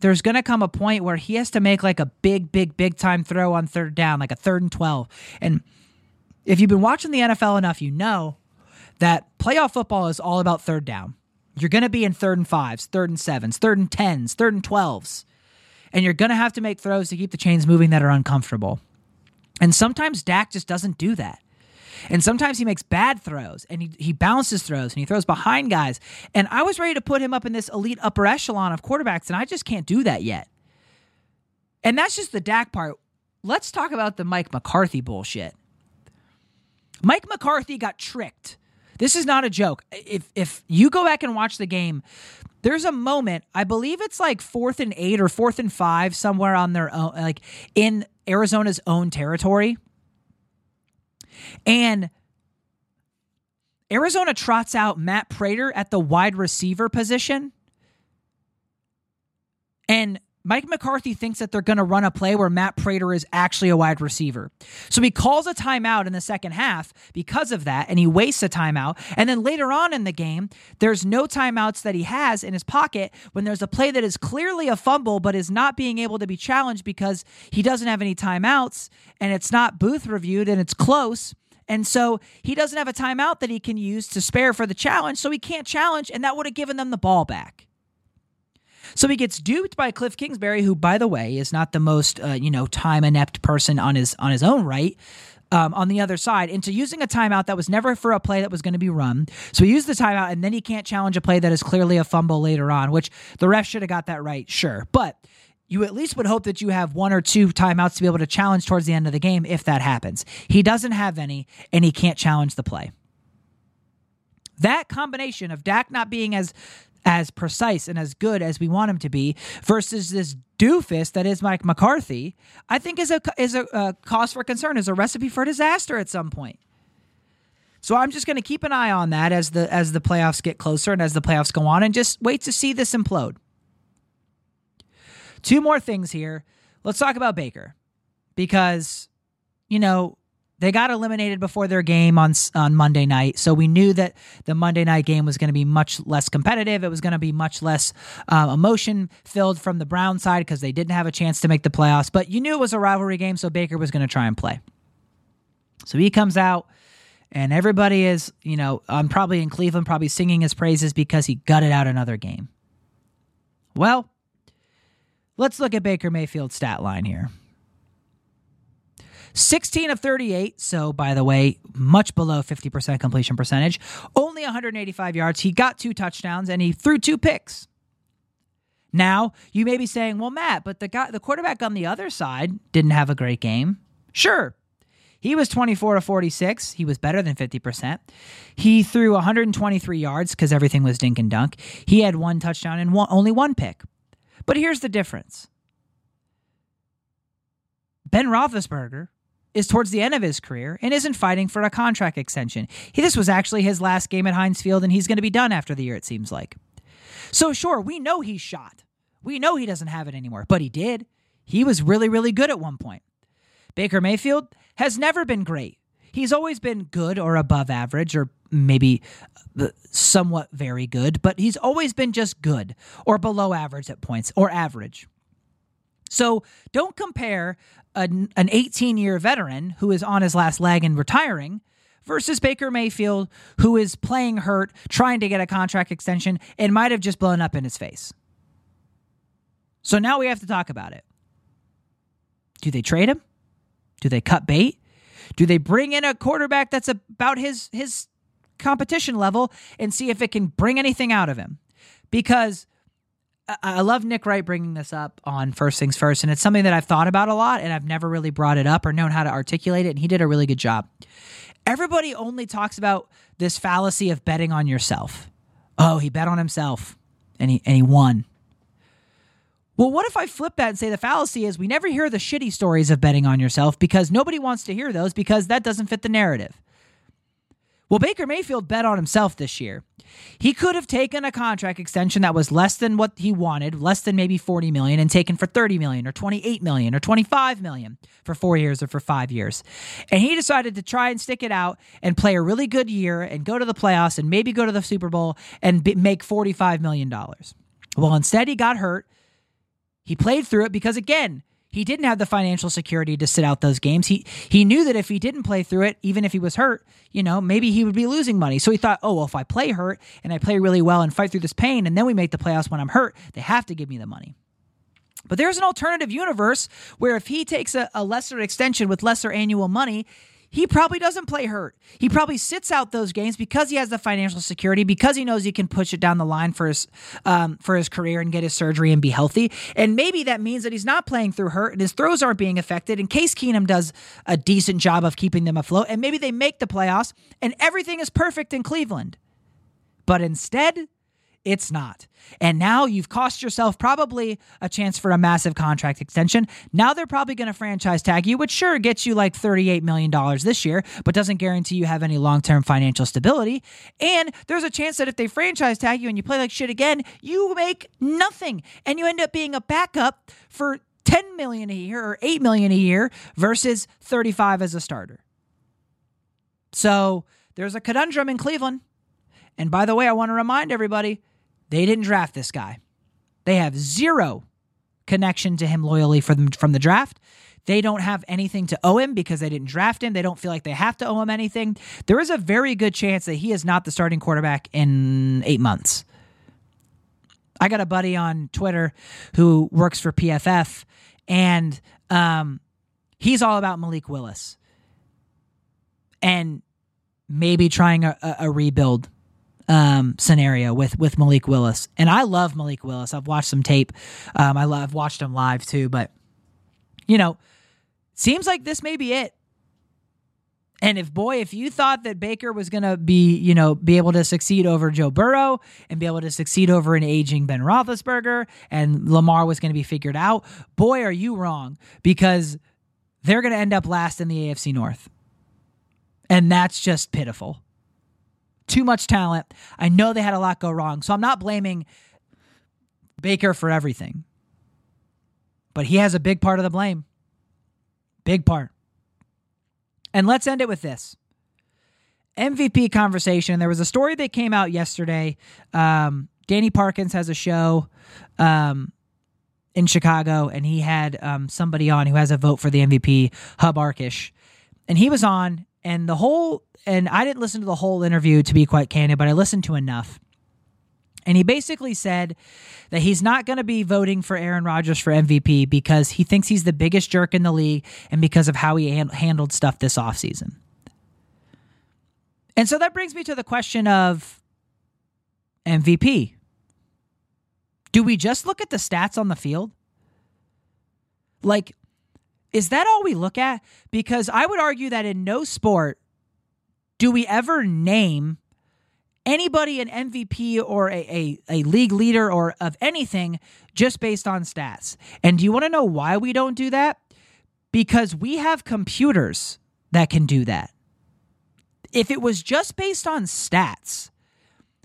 Speaker 1: there's going to come a point where he has to make like a big, big, big time throw on third down, like a third and 12. And if you've been watching the NFL enough, you know that playoff football is all about third down. You're going to be in third and fives, third and sevens, third and tens, third and twelves. And you're going to have to make throws to keep the chains moving that are uncomfortable. And sometimes Dak just doesn't do that. And sometimes he makes bad throws and he, he bounces throws and he throws behind guys. And I was ready to put him up in this elite upper echelon of quarterbacks, and I just can't do that yet. And that's just the Dak part. Let's talk about the Mike McCarthy bullshit. Mike McCarthy got tricked. This is not a joke. If if you go back and watch the game, there's a moment, I believe it's like fourth and eight or fourth and five, somewhere on their own, like in Arizona's own territory. And Arizona trots out Matt Prater at the wide receiver position. And Mike McCarthy thinks that they're going to run a play where Matt Prater is actually a wide receiver. So he calls a timeout in the second half because of that, and he wastes a timeout. And then later on in the game, there's no timeouts that he has in his pocket when there's a play that is clearly a fumble but is not being able to be challenged because he doesn't have any timeouts and it's not booth reviewed and it's close. And so he doesn't have a timeout that he can use to spare for the challenge, so he can't challenge, and that would have given them the ball back. So he gets duped by Cliff Kingsbury, who, by the way, is not the most uh, you know time inept person on his on his own right. Um, on the other side into using a timeout that was never for a play that was going to be run. So he used the timeout, and then he can't challenge a play that is clearly a fumble later on, which the ref should have got that right, sure. But you at least would hope that you have one or two timeouts to be able to challenge towards the end of the game if that happens. He doesn't have any, and he can't challenge the play. That combination of Dak not being as as precise and as good as we want him to be versus this doofus that is Mike McCarthy, I think is a is a, a cause for concern, is a recipe for disaster at some point. So I'm just going to keep an eye on that as the as the playoffs get closer and as the playoffs go on, and just wait to see this implode. Two more things here. Let's talk about Baker because you know they got eliminated before their game on on Monday night, so we knew that the Monday night game was going to be much less competitive. It was going to be much less uh, emotion filled from the Brown side because they didn't have a chance to make the playoffs. But you knew it was a rivalry game, so Baker was going to try and play. So he comes out, and everybody is, you know, I'm probably in Cleveland, probably singing his praises because he gutted out another game. Well, let's look at Baker Mayfield's stat line here. 16 of 38, so by the way, much below 50% completion percentage. Only 185 yards. He got two touchdowns and he threw two picks. Now, you may be saying, "Well, Matt, but the guy the quarterback on the other side didn't have a great game." Sure. He was 24 to 46. He was better than 50%. He threw 123 yards because everything was dink and dunk. He had one touchdown and one, only one pick. But here's the difference Ben Roethlisberger is towards the end of his career and isn't fighting for a contract extension. He, this was actually his last game at Heinz Field, and he's going to be done after the year, it seems like. So, sure, we know he's shot. We know he doesn't have it anymore, but he did. He was really, really good at one point. Baker Mayfield has never been great. He's always been good or above average or maybe uh, somewhat very good, but he's always been just good or below average at points or average. So don't compare an, an 18 year veteran who is on his last leg and retiring versus Baker Mayfield, who is playing hurt, trying to get a contract extension, and might have just blown up in his face. So now we have to talk about it. Do they trade him? Do they cut bait? Do they bring in a quarterback that's about his his competition level and see if it can bring anything out of him? Because I love Nick Wright bringing this up on First Things First, and it's something that I've thought about a lot, and I've never really brought it up or known how to articulate it. And he did a really good job. Everybody only talks about this fallacy of betting on yourself. Oh, he bet on himself, and he and he won. Well, what if I flip that and say the fallacy is we never hear the shitty stories of betting on yourself because nobody wants to hear those because that doesn't fit the narrative. Well, Baker Mayfield bet on himself this year. He could have taken a contract extension that was less than what he wanted, less than maybe 40 million and taken for 30 million or 28 million or 25 million for 4 years or for 5 years. And he decided to try and stick it out and play a really good year and go to the playoffs and maybe go to the Super Bowl and be, make 45 million dollars. Well, instead he got hurt. He played through it because again, he didn't have the financial security to sit out those games. He he knew that if he didn't play through it, even if he was hurt, you know, maybe he would be losing money. So he thought, oh well, if I play hurt and I play really well and fight through this pain, and then we make the playoffs when I'm hurt, they have to give me the money. But there's an alternative universe where if he takes a, a lesser extension with lesser annual money, he probably doesn't play hurt. He probably sits out those games because he has the financial security, because he knows he can push it down the line for his um, for his career and get his surgery and be healthy. And maybe that means that he's not playing through hurt and his throws aren't being affected. And Case Keenum does a decent job of keeping them afloat. And maybe they make the playoffs and everything is perfect in Cleveland. But instead, it's not. And now you've cost yourself probably a chance for a massive contract extension. Now they're probably going to franchise tag you, which sure gets you like $38 million this year, but doesn't guarantee you have any long term financial stability. And there's a chance that if they franchise tag you and you play like shit again, you make nothing and you end up being a backup for 10 million a year or 8 million a year versus 35 as a starter. So there's a conundrum in Cleveland. And by the way, I want to remind everybody they didn't draft this guy. They have zero connection to him loyally from, from the draft. They don't have anything to owe him because they didn't draft him. They don't feel like they have to owe him anything. There is a very good chance that he is not the starting quarterback in eight months. I got a buddy on Twitter who works for PFF, and um, he's all about Malik Willis and maybe trying a, a, a rebuild um, scenario with with Malik Willis, and I love Malik Willis. I've watched some tape. Um, I love I've watched him live too, but you know, seems like this may be it. And if boy, if you thought that Baker was going to be, you know, be able to succeed over Joe Burrow and be able to succeed over an aging Ben Roethlisberger, and Lamar was going to be figured out, boy, are you wrong because they're going to end up last in the AFC North, and that's just pitiful. Too much talent. I know they had a lot go wrong, so I'm not blaming Baker for everything, but he has a big part of the blame. Big part. And let's end it with this MVP conversation. There was a story that came out yesterday. Um, Danny Parkins has a show um, in Chicago, and he had um, somebody on who has a vote for the MVP, Hub Arkush. And he was on, and the whole, and I didn't listen to the whole interview to be quite candid, but I listened to enough. And he basically said that he's not going to be voting for Aaron Rodgers for MVP because he thinks he's the biggest jerk in the league and because of how he handled stuff this offseason. And so that brings me to the question of MVP. Do we just look at the stats on the field? Like, is that all we look at? Because I would argue that in no sport do we ever name anybody an MVP or a, a, a, league leader or of anything just based on stats. And do you want to know why we don't do that? Because we have computers that can do that. If it was just based on stats,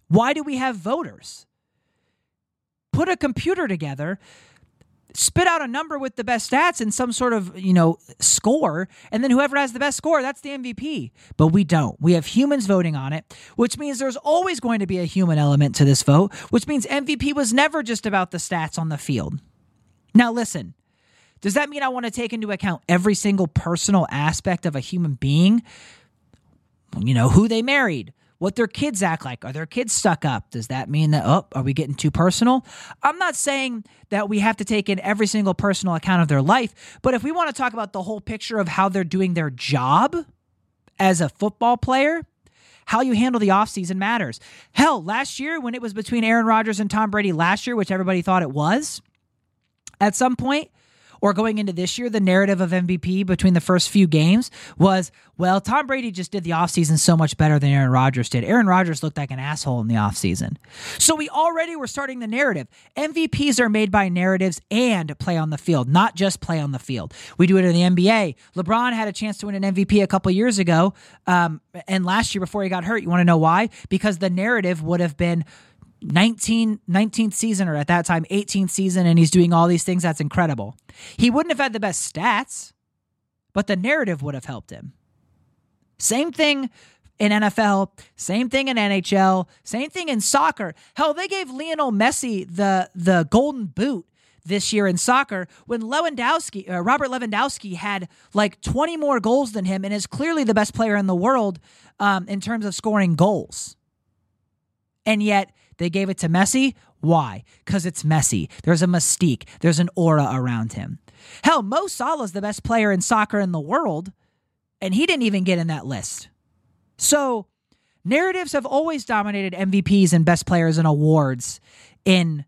Speaker 1: why do we have voters? Put a computer together spit out a number with the best stats and some sort of, you know, score, and then whoever has the best score, that's the MVP. But we don't. We have humans voting on it, which means there's always going to be a human element to this vote, which means MVP was never just about the stats on the field. Now, listen. Does that mean I want to take into account every single personal aspect of a human being? You know, who they married, what their kids act like. Are their kids stuck up? Does that mean that, oh, are we getting too personal? I'm not saying that we have to take in every single personal account of their life, but if we want to talk about the whole picture of how they're doing their job as a football player, how you handle the offseason matters. Hell, last year when it was between Aaron Rodgers and Tom Brady last year, which everybody thought it was, at some point, or going into this year, the narrative of MVP between the first few games was, well, Tom Brady just did the offseason so much better than Aaron Rodgers did. Aaron Rodgers looked like an asshole in the offseason. So we already were starting the narrative. MVPs are made by narratives and play on the field, not just play on the field. We do it in the NBA. LeBron had a chance to win an MVP a couple years ago, um, and last year before he got hurt. You want to know why? Because the narrative would have been 19, 19th season or at that time 18th season and he's doing all these things that's incredible he wouldn't have had the best stats but the narrative would have helped him same thing in NFL, same thing in NHL, same thing in soccer. Hell, they gave Lionel Messi the the golden boot this year in soccer when Lewandowski, uh, Robert Lewandowski had like 20 more goals than him and is clearly the best player in the world um, in terms of scoring goals. And yet they gave it to Messi. Why? Because it's Messi. There's a mystique, there's an aura around him. Hell, Mo Salah's the best player in soccer in the world, and he didn't even get in that list. So, narratives have always dominated MVPs and best players and awards in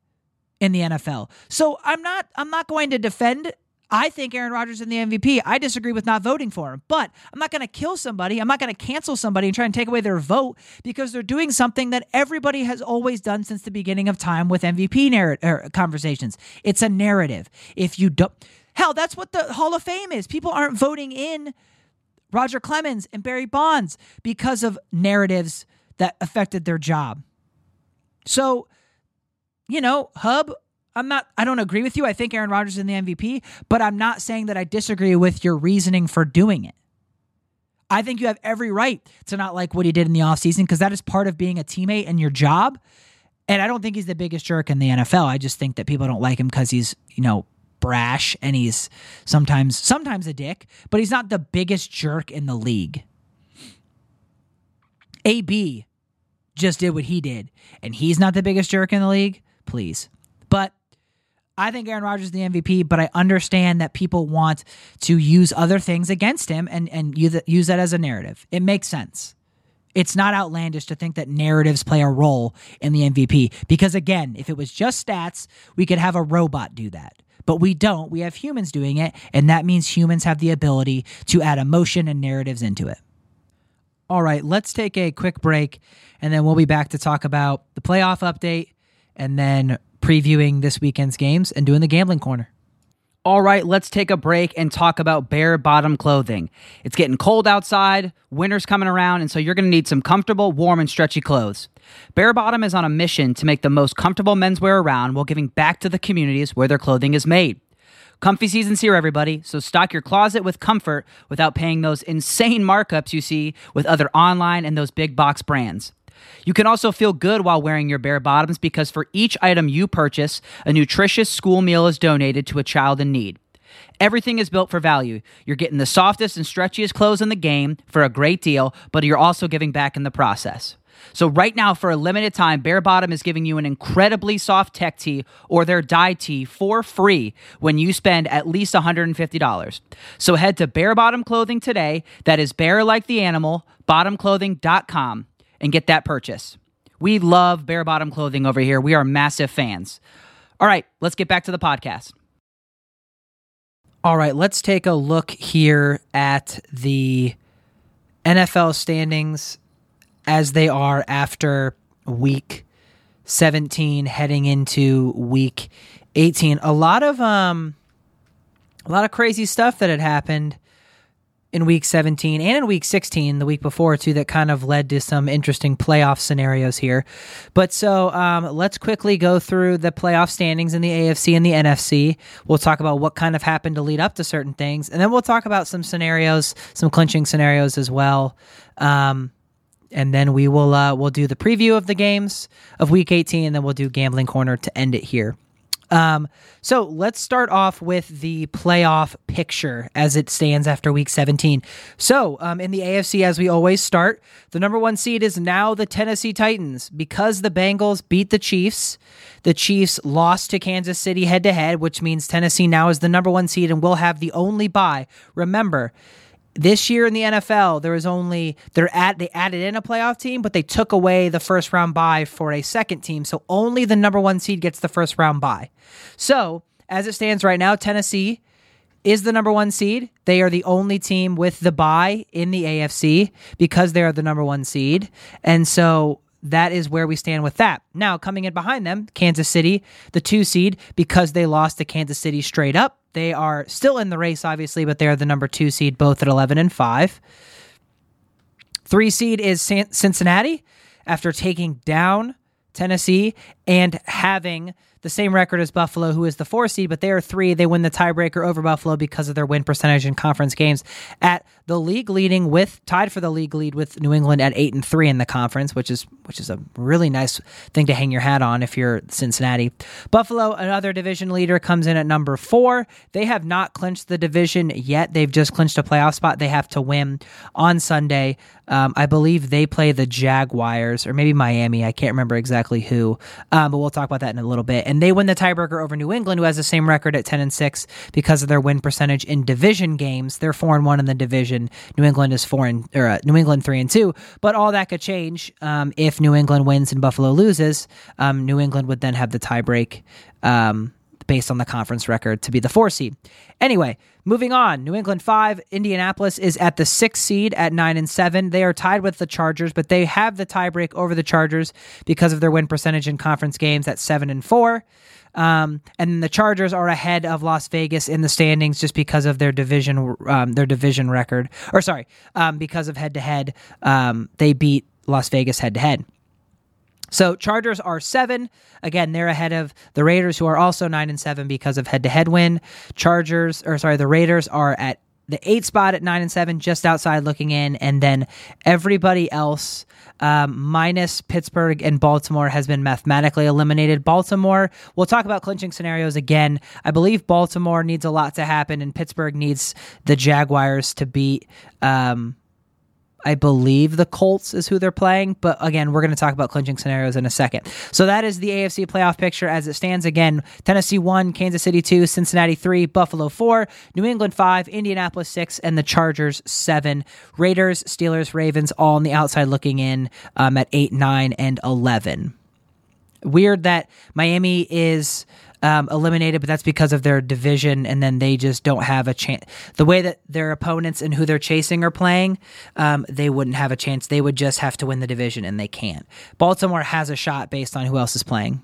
Speaker 1: in the NFL. So, I'm not I'm not going to defend I think Aaron Rodgers is the MVP. I disagree with not voting for him, but I'm not going to kill somebody. I'm not going to cancel somebody and try and take away their vote because they're doing something that everybody has always done since the beginning of time with MVP narrative er, conversations. It's a narrative. If you don't, hell, that's what the Hall of Fame is. People aren't voting in Roger Clemens and Barry Bonds because of narratives that affected their job. So, you know, Hub I'm not I don't agree with you. I think Aaron Rodgers is in the MVP, but I'm not saying that I disagree with your reasoning for doing it. I think you have every right to not like what he did in the offseason because that is part of being a teammate and your job. And I don't think he's the biggest jerk in the NFL. I just think that people don't like him because he's, you know, brash and he's sometimes sometimes a dick, but he's not the biggest jerk in the league. AB just did what he did, and he's not the biggest jerk in the league. Please. But I think Aaron Rodgers is the MVP, but I understand that people want to use other things against him and and use use that as a narrative. It makes sense. It's not outlandish to think that narratives play a role in the MVP because, again, if it was just stats, we could have a robot do that. But we don't. We have humans doing it, and that means humans have the ability to add emotion and narratives into it. All right, let's take a quick break, and then we'll be back to talk about the playoff update and then previewing this weekend's games and doing the gambling corner. All right, let's take a break and talk about Bearbottom clothing. It's getting cold outside, winter's coming around, and so you're going to need some comfortable, warm, and stretchy clothes. Bearbottom is on a mission to make the most comfortable menswear around while giving back to the communities where their clothing is made. Comfy season's here, everybody, so stock your closet with comfort without paying those insane markups you see with other online and those big box brands. You can also feel good while wearing your Bearbottoms because for each item you purchase, a nutritious school meal is donated to a child in need. Everything is built for value. You're getting the softest and stretchiest clothes in the game for a great deal, but you're also giving back in the process. So right now, for a limited time, Bearbottom is giving you an incredibly soft tech tee or their dye tee for free when you spend at least $150. So head to Bearbottom Clothing today. That is bear like the animal, bottomclothing.com and get that purchase. We love Bearbottom clothing over here. We are massive fans. All right, let's get back to the podcast. All right, let's take a look here at the NFL standings as they are after week 17 heading into week 18. A lot of um a lot of crazy stuff that had happened in week 17 and in week 16 the week before too that kind of led to some interesting playoff scenarios here. But so um, let's quickly go through the playoff standings in the afc and the nfc we'll talk about what kind of happened to lead up to certain things and then we'll talk about some scenarios some clinching scenarios as well. Um, and then we will uh, we'll do the preview of the games of week 18 and then we'll do gambling corner to end it here um, so let's start off with the playoff picture as it stands after week 17. So, um, in the AFC, as we always start, the number one seed is now the Tennessee Titans because the Bengals beat the Chiefs. The Chiefs lost to Kansas City head to head, which means Tennessee now is the number one seed and will have the only bye. Remember, this year in the NFL, there was only they're at they added in a playoff team, but they took away the first round bye for a second team. So only the number one seed gets the first round bye. So as it stands right now, Tennessee is the number one seed. They are the only team with the bye in the AFC because they are the number one seed. And so that is where we stand with that. Now, coming in behind them, Kansas City, the two seed, because they lost to Kansas City straight up. They are still in the race, obviously, but they are the number two seed, both at 11 and 5. Three seed is Cincinnati after taking down Tennessee and having the same record as Buffalo, who is the four seed, but they are three. They win the tiebreaker over Buffalo because of their win percentage in conference games at the league leading with tied for the league lead with New England at eight and three in the conference, which is which is a really nice thing to hang your hat on if you're Cincinnati. Buffalo, another division leader, comes in at number four. They have not clinched the division yet. They've just clinched a playoff spot. They have to win on Sunday. Um, I believe they play the Jaguars or maybe Miami. I can't remember exactly who, but we'll talk about that in a little bit. And they win the tiebreaker over New England, who has the same record at ten and six because of their win percentage in division games. They're four and one in the division. New England is four and or uh, New England three and two. But all that could change um, if New England wins and Buffalo loses. Um, New England would then have the tiebreak um, based on the conference record to be the four seed. Anyway, moving on. New England five. Indianapolis is at the sixth seed at nine and seven. They are tied with the Chargers, but they have the tiebreak over the Chargers because of their win percentage in conference games at seven and four. Um, and the Chargers are ahead of Las Vegas in the standings just because of their division, um, their division record, or sorry, um, because of head to head. They beat Las Vegas head to head. So Chargers are seven. Again, they're ahead of the Raiders, who are also nine and seven because of head-to-head win. Chargers, or sorry, the Raiders are at the eight spot at nine and seven, just outside looking in, and then everybody else, um, minus Pittsburgh and Baltimore, has been mathematically eliminated. Baltimore, we'll talk about clinching scenarios again. I believe Baltimore needs a lot to happen, and Pittsburgh needs the Jaguars to beat. Um, I believe the Colts is who they're playing, but again, we're going to talk about clinching scenarios in a second. So that is the AFC playoff picture as it stands. Again, Tennessee 1, Kansas City 2, Cincinnati 3, Buffalo 4, New England 5, Indianapolis 6, and the Chargers 7. Raiders, Steelers, Ravens all on the outside looking in um, at 8, 9, and 11. Weird that Miami is um, eliminated, but that's because of their division, and then they just don't have a chance. The way that their opponents and who they're chasing are playing, um, they wouldn't have a chance. They would just have to win the division, and they can't. Baltimore has a shot based on who else is playing.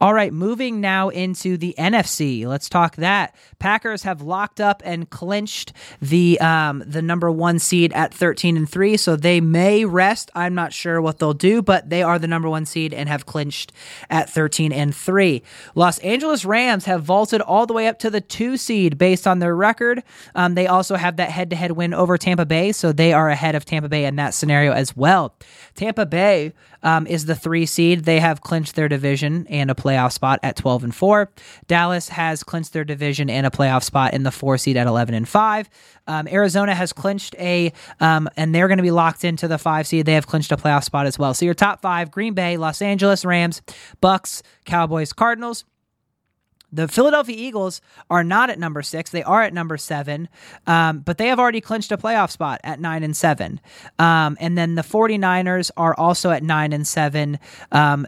Speaker 1: All right, moving now into the NFC. Let's talk that. Packers have locked up and clinched the um, the number one seed at thirteen and three, so they may rest. I'm not sure what they'll do, but they are the number one seed and have clinched at thirteen and three. Los Angeles Rams have vaulted all the way up to the two seed based on their record. Um, they also have that head to head win over Tampa Bay, so they are ahead of Tampa Bay in that scenario as well. Tampa Bay um, is the three seed. They have clinched their division and a playoff spot at 12 and 4. Dallas has clinched their division and a playoff spot in the four seed at 11 and 5. Um, Arizona has clinched a, um, and they're going to be locked into the five seed. They have clinched a playoff spot as well. So your top five Green Bay, Los Angeles Rams, Bucs, Cowboys, Cardinals. The Philadelphia Eagles are not at number six; they are at number seven, um, but they have already clinched a playoff spot at nine and seven. Um, and then the 49ers are also at nine and seven. Um,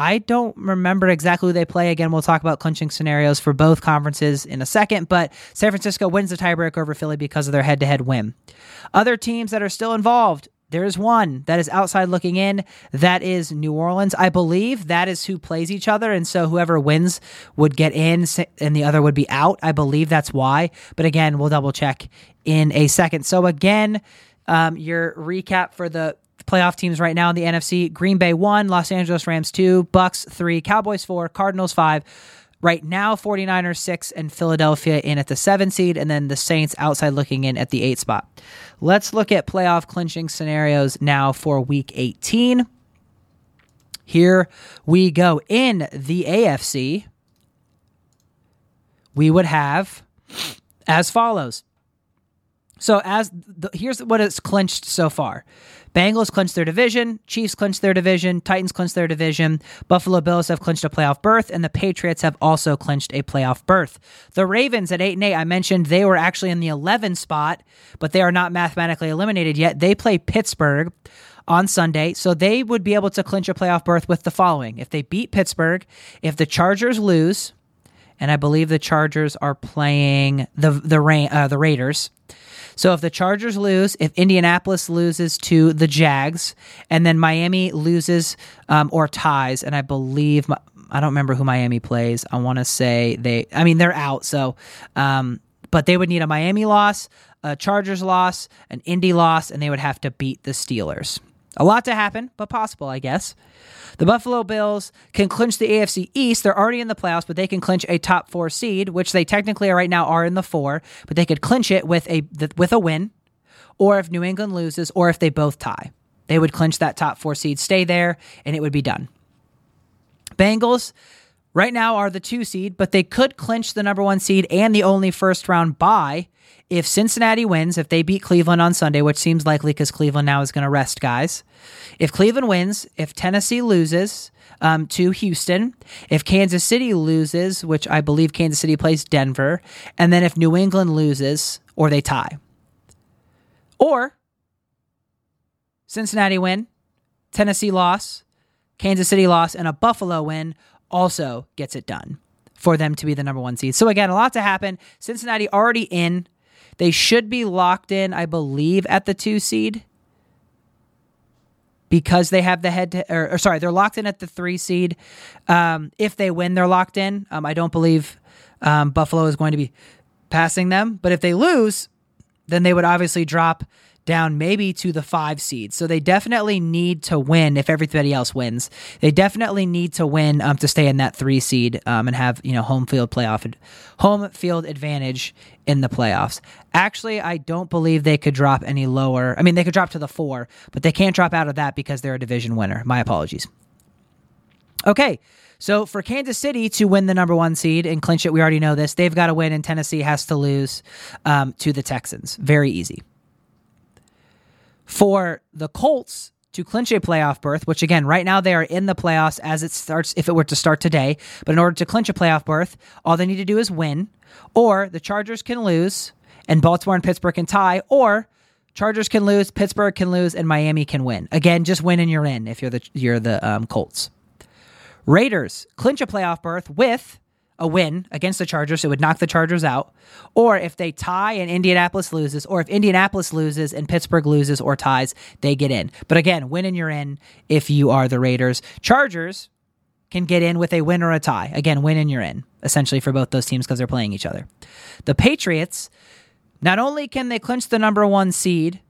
Speaker 1: I don't remember exactly who they play. Again, we'll talk about clinching scenarios for both conferences in a second, but San Francisco wins the tiebreaker over Philly because of their head to head win. Other teams that are still involved there is one that is outside looking in. That is New Orleans. I believe that is who plays each other. And so whoever wins would get in and the other would be out. I believe that's why. But again, we'll double check in a second. So again, um, your recap for the playoff teams right now in the NFC Green Bay 1, Los Angeles Rams 2, Bucs 3, Cowboys 4, Cardinals 5. Right now, 49ers 6 and Philadelphia in at the 7 seed, and then the Saints outside looking in at the 8 spot. Let's look at playoff clinching scenarios now for week 18. Here we go. In the AFC, we would have as follows. So as the, here's what it's clinched so far. Bengals clinched their division, Chiefs clinched their division, Titans clinched their division, Buffalo Bills have clinched a playoff berth, and the Patriots have also clinched a playoff berth. The Ravens at 8 and 8, I mentioned they were actually in the 11 spot, but they are not mathematically eliminated yet. They play Pittsburgh on Sunday, so they would be able to clinch a playoff berth with the following. If they beat Pittsburgh, if the Chargers lose, and I believe the Chargers are playing the the uh, the Raiders. So if the Chargers lose, if Indianapolis loses to the Jags, and then Miami loses um, or ties, and I believe I don't remember who Miami plays. I want to say they. I mean they're out. So, um, but they would need a Miami loss, a Chargers loss, an Indy loss, and they would have to beat the Steelers. A lot to happen, but possible, I guess. The Buffalo Bills can clinch the AFC East. They're already in the playoffs, but they can clinch a top four seed, which they technically right now are in the four, but they could clinch it with a with a win, or if New England loses, or if they both tie, they would clinch that top four seed, stay there, and it would be done. Bengals right now are the two seed, but they could clinch the number one seed and the only first round bye if Cincinnati wins, if they beat Cleveland on Sunday, which seems likely because Cleveland now is going to rest guys. If Cleveland wins, if Tennessee loses um, to Houston, if Kansas City loses, which I believe Kansas City plays Denver, and then if New England loses or they tie, or Cincinnati win, Tennessee loss, Kansas City loss, and a Buffalo win also gets it done for them to be the number one seed. So again, a lot to happen. Cincinnati already in. They should be locked in, I believe, at the two seed because they have the head to, or, or sorry, they're locked in at the three seed. Um, if they win, they're locked in. Um, I don't believe um, Buffalo is going to be passing them, but if they lose, then they would obviously drop down maybe to the five seed. So they definitely need to win if everybody else wins. They definitely need to win um, to stay in that three seed um, and have you know home field playoff home field advantage in the playoffs. Actually, I don't believe they could drop any lower. I mean, they could drop to the four, but they can't drop out of that because they're a division winner. My apologies. Okay. So for Kansas City to win the number one seed and clinch it, we already know this. They've got to win, and Tennessee has to lose um, to the Texans. Very easy. For the Colts to clinch a playoff berth, which again, right now they are in the playoffs as it starts, if it were to start today. But in order to clinch a playoff berth, all they need to do is win, or the Chargers can lose and Baltimore and Pittsburgh can tie, or Chargers can lose, Pittsburgh can lose, and Miami can win. Again, just win and you're in if you're the you're the um, Colts. Raiders clinch a playoff berth with a win against the Chargers, it would knock the Chargers out. Or if they tie and Indianapolis loses, or if Indianapolis loses and Pittsburgh loses or ties, they get in. But again, win and you're in if you are the Raiders. Chargers can get in with a win or a tie. Again, win and you're in, essentially, for both those teams because they're playing each other. The Patriots, not only can they clinch the number one seed,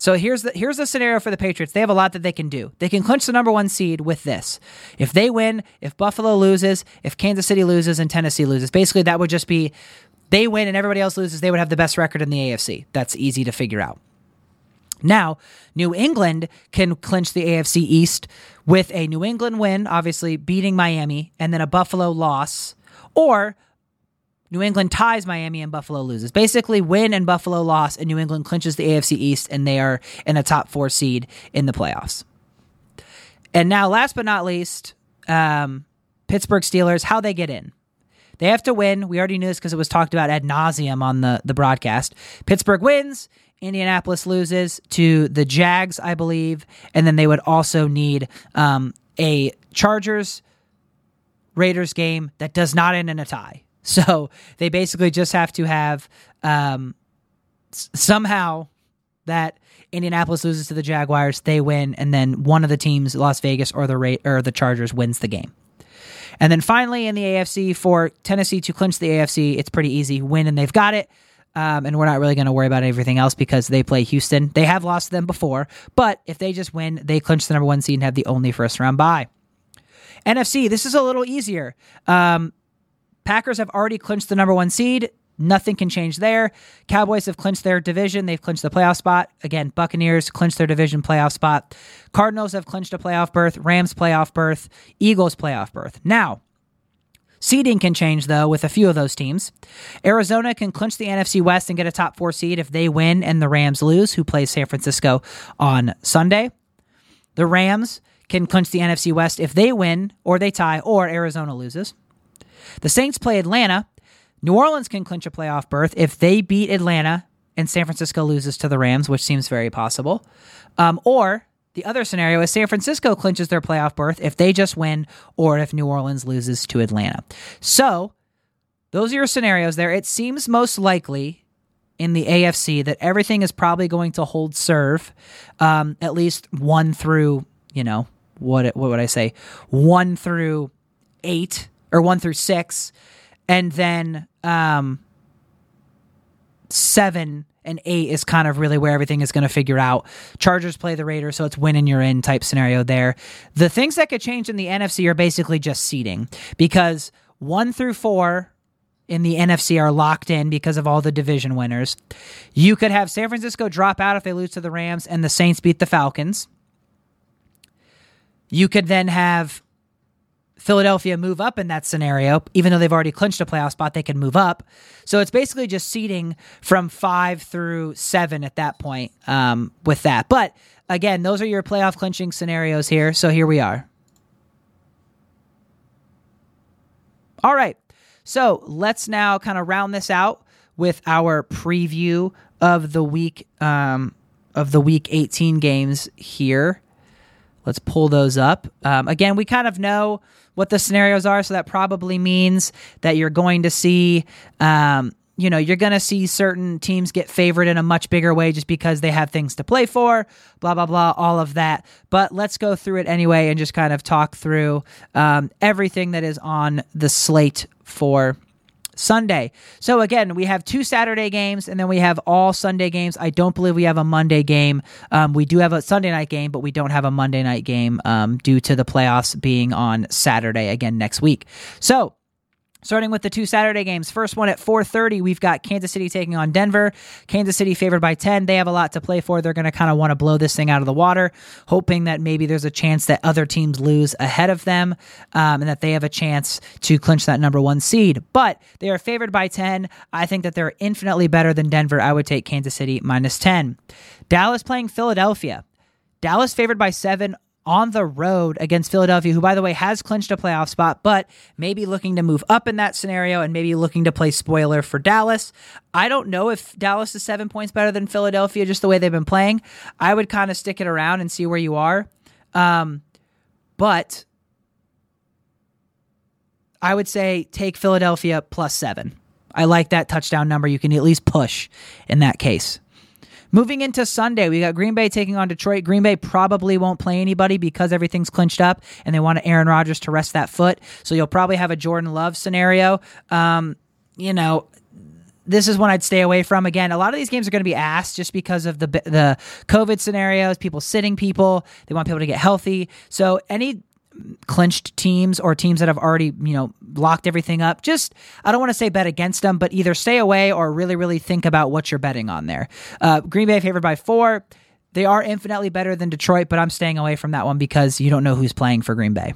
Speaker 1: so here's the here's the scenario for the Patriots. They have a lot that they can do. They can clinch the number one seed with this. If they win, if Buffalo loses, if Kansas City loses, and Tennessee loses, basically that would just be they win and everybody else loses. They would have the best record in the AFC. That's easy to figure out. Now, New England can clinch the AFC East with a New England win, obviously beating Miami, and then a Buffalo loss, or New England ties Miami and Buffalo loses. Basically, win and Buffalo loss, and New England clinches the AFC East, and they are in a top four seed in the playoffs. And now, last but not least, um, Pittsburgh Steelers, how they get in. They have to win. We already knew this because it was talked about ad nauseum on the, the broadcast. Pittsburgh wins. Indianapolis loses to the Jags, I believe. And then they would also need um, a Chargers Raiders game that does not end in a tie. So they basically just have to have um, s- somehow that Indianapolis loses to the Jaguars, they win, and then one of the teams, Las Vegas or the Ra- or the Chargers, wins the game. And then finally in the AFC for Tennessee to clinch the AFC, it's pretty easy. Win and they've got it. Um, and we're not really going to worry about everything else because they play Houston. They have lost them before, but if they just win, they clinch the number one seed and have the only first round bye. NFC, this is a little easier. Um, Packers have already clinched the number one seed. Nothing can change there. Cowboys have clinched their division. They've clinched the playoff spot. Again, Buccaneers clinched their division playoff spot. Cardinals have clinched a playoff berth. Rams playoff berth. Eagles playoff berth. Now, Seeding can change, though, with a few of those teams. Arizona can clinch the NFC West and get a top four seed if they win and the Rams lose, who plays San Francisco on Sunday. The Rams can clinch the NFC West if they win or they tie or Arizona loses. The Saints play Atlanta. New Orleans can clinch a playoff berth if they beat Atlanta and San Francisco loses to the Rams, which seems very possible. Um, or the other scenario is San Francisco clinches their playoff berth if they just win or if New Orleans loses to Atlanta. So, those are your scenarios there. It seems most likely in the AFC that everything is probably going to hold serve, um, at least one through, you know, what what would I say, one through eight or one through six, and then um, seven and eight is kind of really where everything is going to figure out. Chargers play the Raiders, so it's win and you're in type scenario there. The things that could change in the NFC are basically just seeding because one through four in the NFC are locked in because of all the division winners. You could have San Francisco drop out if they lose to the Rams and the Saints beat the Falcons. You could then have Philadelphia move up in that scenario, even though they've already clinched a playoff spot, they can move up. So it's basically just seeding from five through seven at that point um, with that. But again, those are your playoff clinching scenarios here. So here we are. All right. So let's now kind of round this out with our preview of the week um, of the week 18 games here. Let's pull those up. Um, again, we kind of know what the scenarios are, so that probably means that you're going to see, um, you know, you're going to see certain teams get favored in a much bigger way just because they have things to play for, blah, blah, blah, all of that. But let's go through it anyway and just kind of talk through um, everything that is on the slate for Sunday. So again, we have two Saturday games and then we have all Sunday games. I don't believe we have a Monday game. Um, we do have a Sunday night game, but we don't have a Monday night game um, due to the playoffs being on Saturday again next week. So Starting with the two Saturday games. First one at 4:30, we've got Kansas City taking on Denver. Kansas City favored by 10. They have a lot to play for. They're going to kind of want to blow this thing out of the water, hoping that maybe there's a chance that other teams lose ahead of them um, and that they have a chance to clinch that number one seed. But they are favored by 10. I think that they're infinitely better than Denver. I would take Kansas City minus 10. Dallas playing Philadelphia. Dallas favored by seven on the road against Philadelphia, who, by the way, has clinched a playoff spot, but maybe looking to move up in that scenario and maybe looking to play spoiler for Dallas. I don't know if Dallas is seven points better than Philadelphia, just the way they've been playing. I would kind of stick it around and see where you are. Um, but I would say take Philadelphia plus seven. I like that touchdown number. You can at least push in that case. Moving into Sunday, we got Green Bay taking on Detroit. Green Bay probably won't play anybody because everything's clinched up and they want Aaron Rodgers to rest that foot. So you'll probably have a Jordan Love scenario. Um, you know, this is one I'd stay away from. Again, a lot of these games are going to be asked just because of the the COVID scenarios, people sitting people. They want people to get healthy. So any clinched teams or teams that have already, you know, locked everything up. Just, I don't want to say bet against them, but either stay away or really, really think about what you're betting on there. Uh, Green Bay favored by four. They are infinitely better than Detroit, but I'm staying away from that one because you don't know who's playing for Green Bay.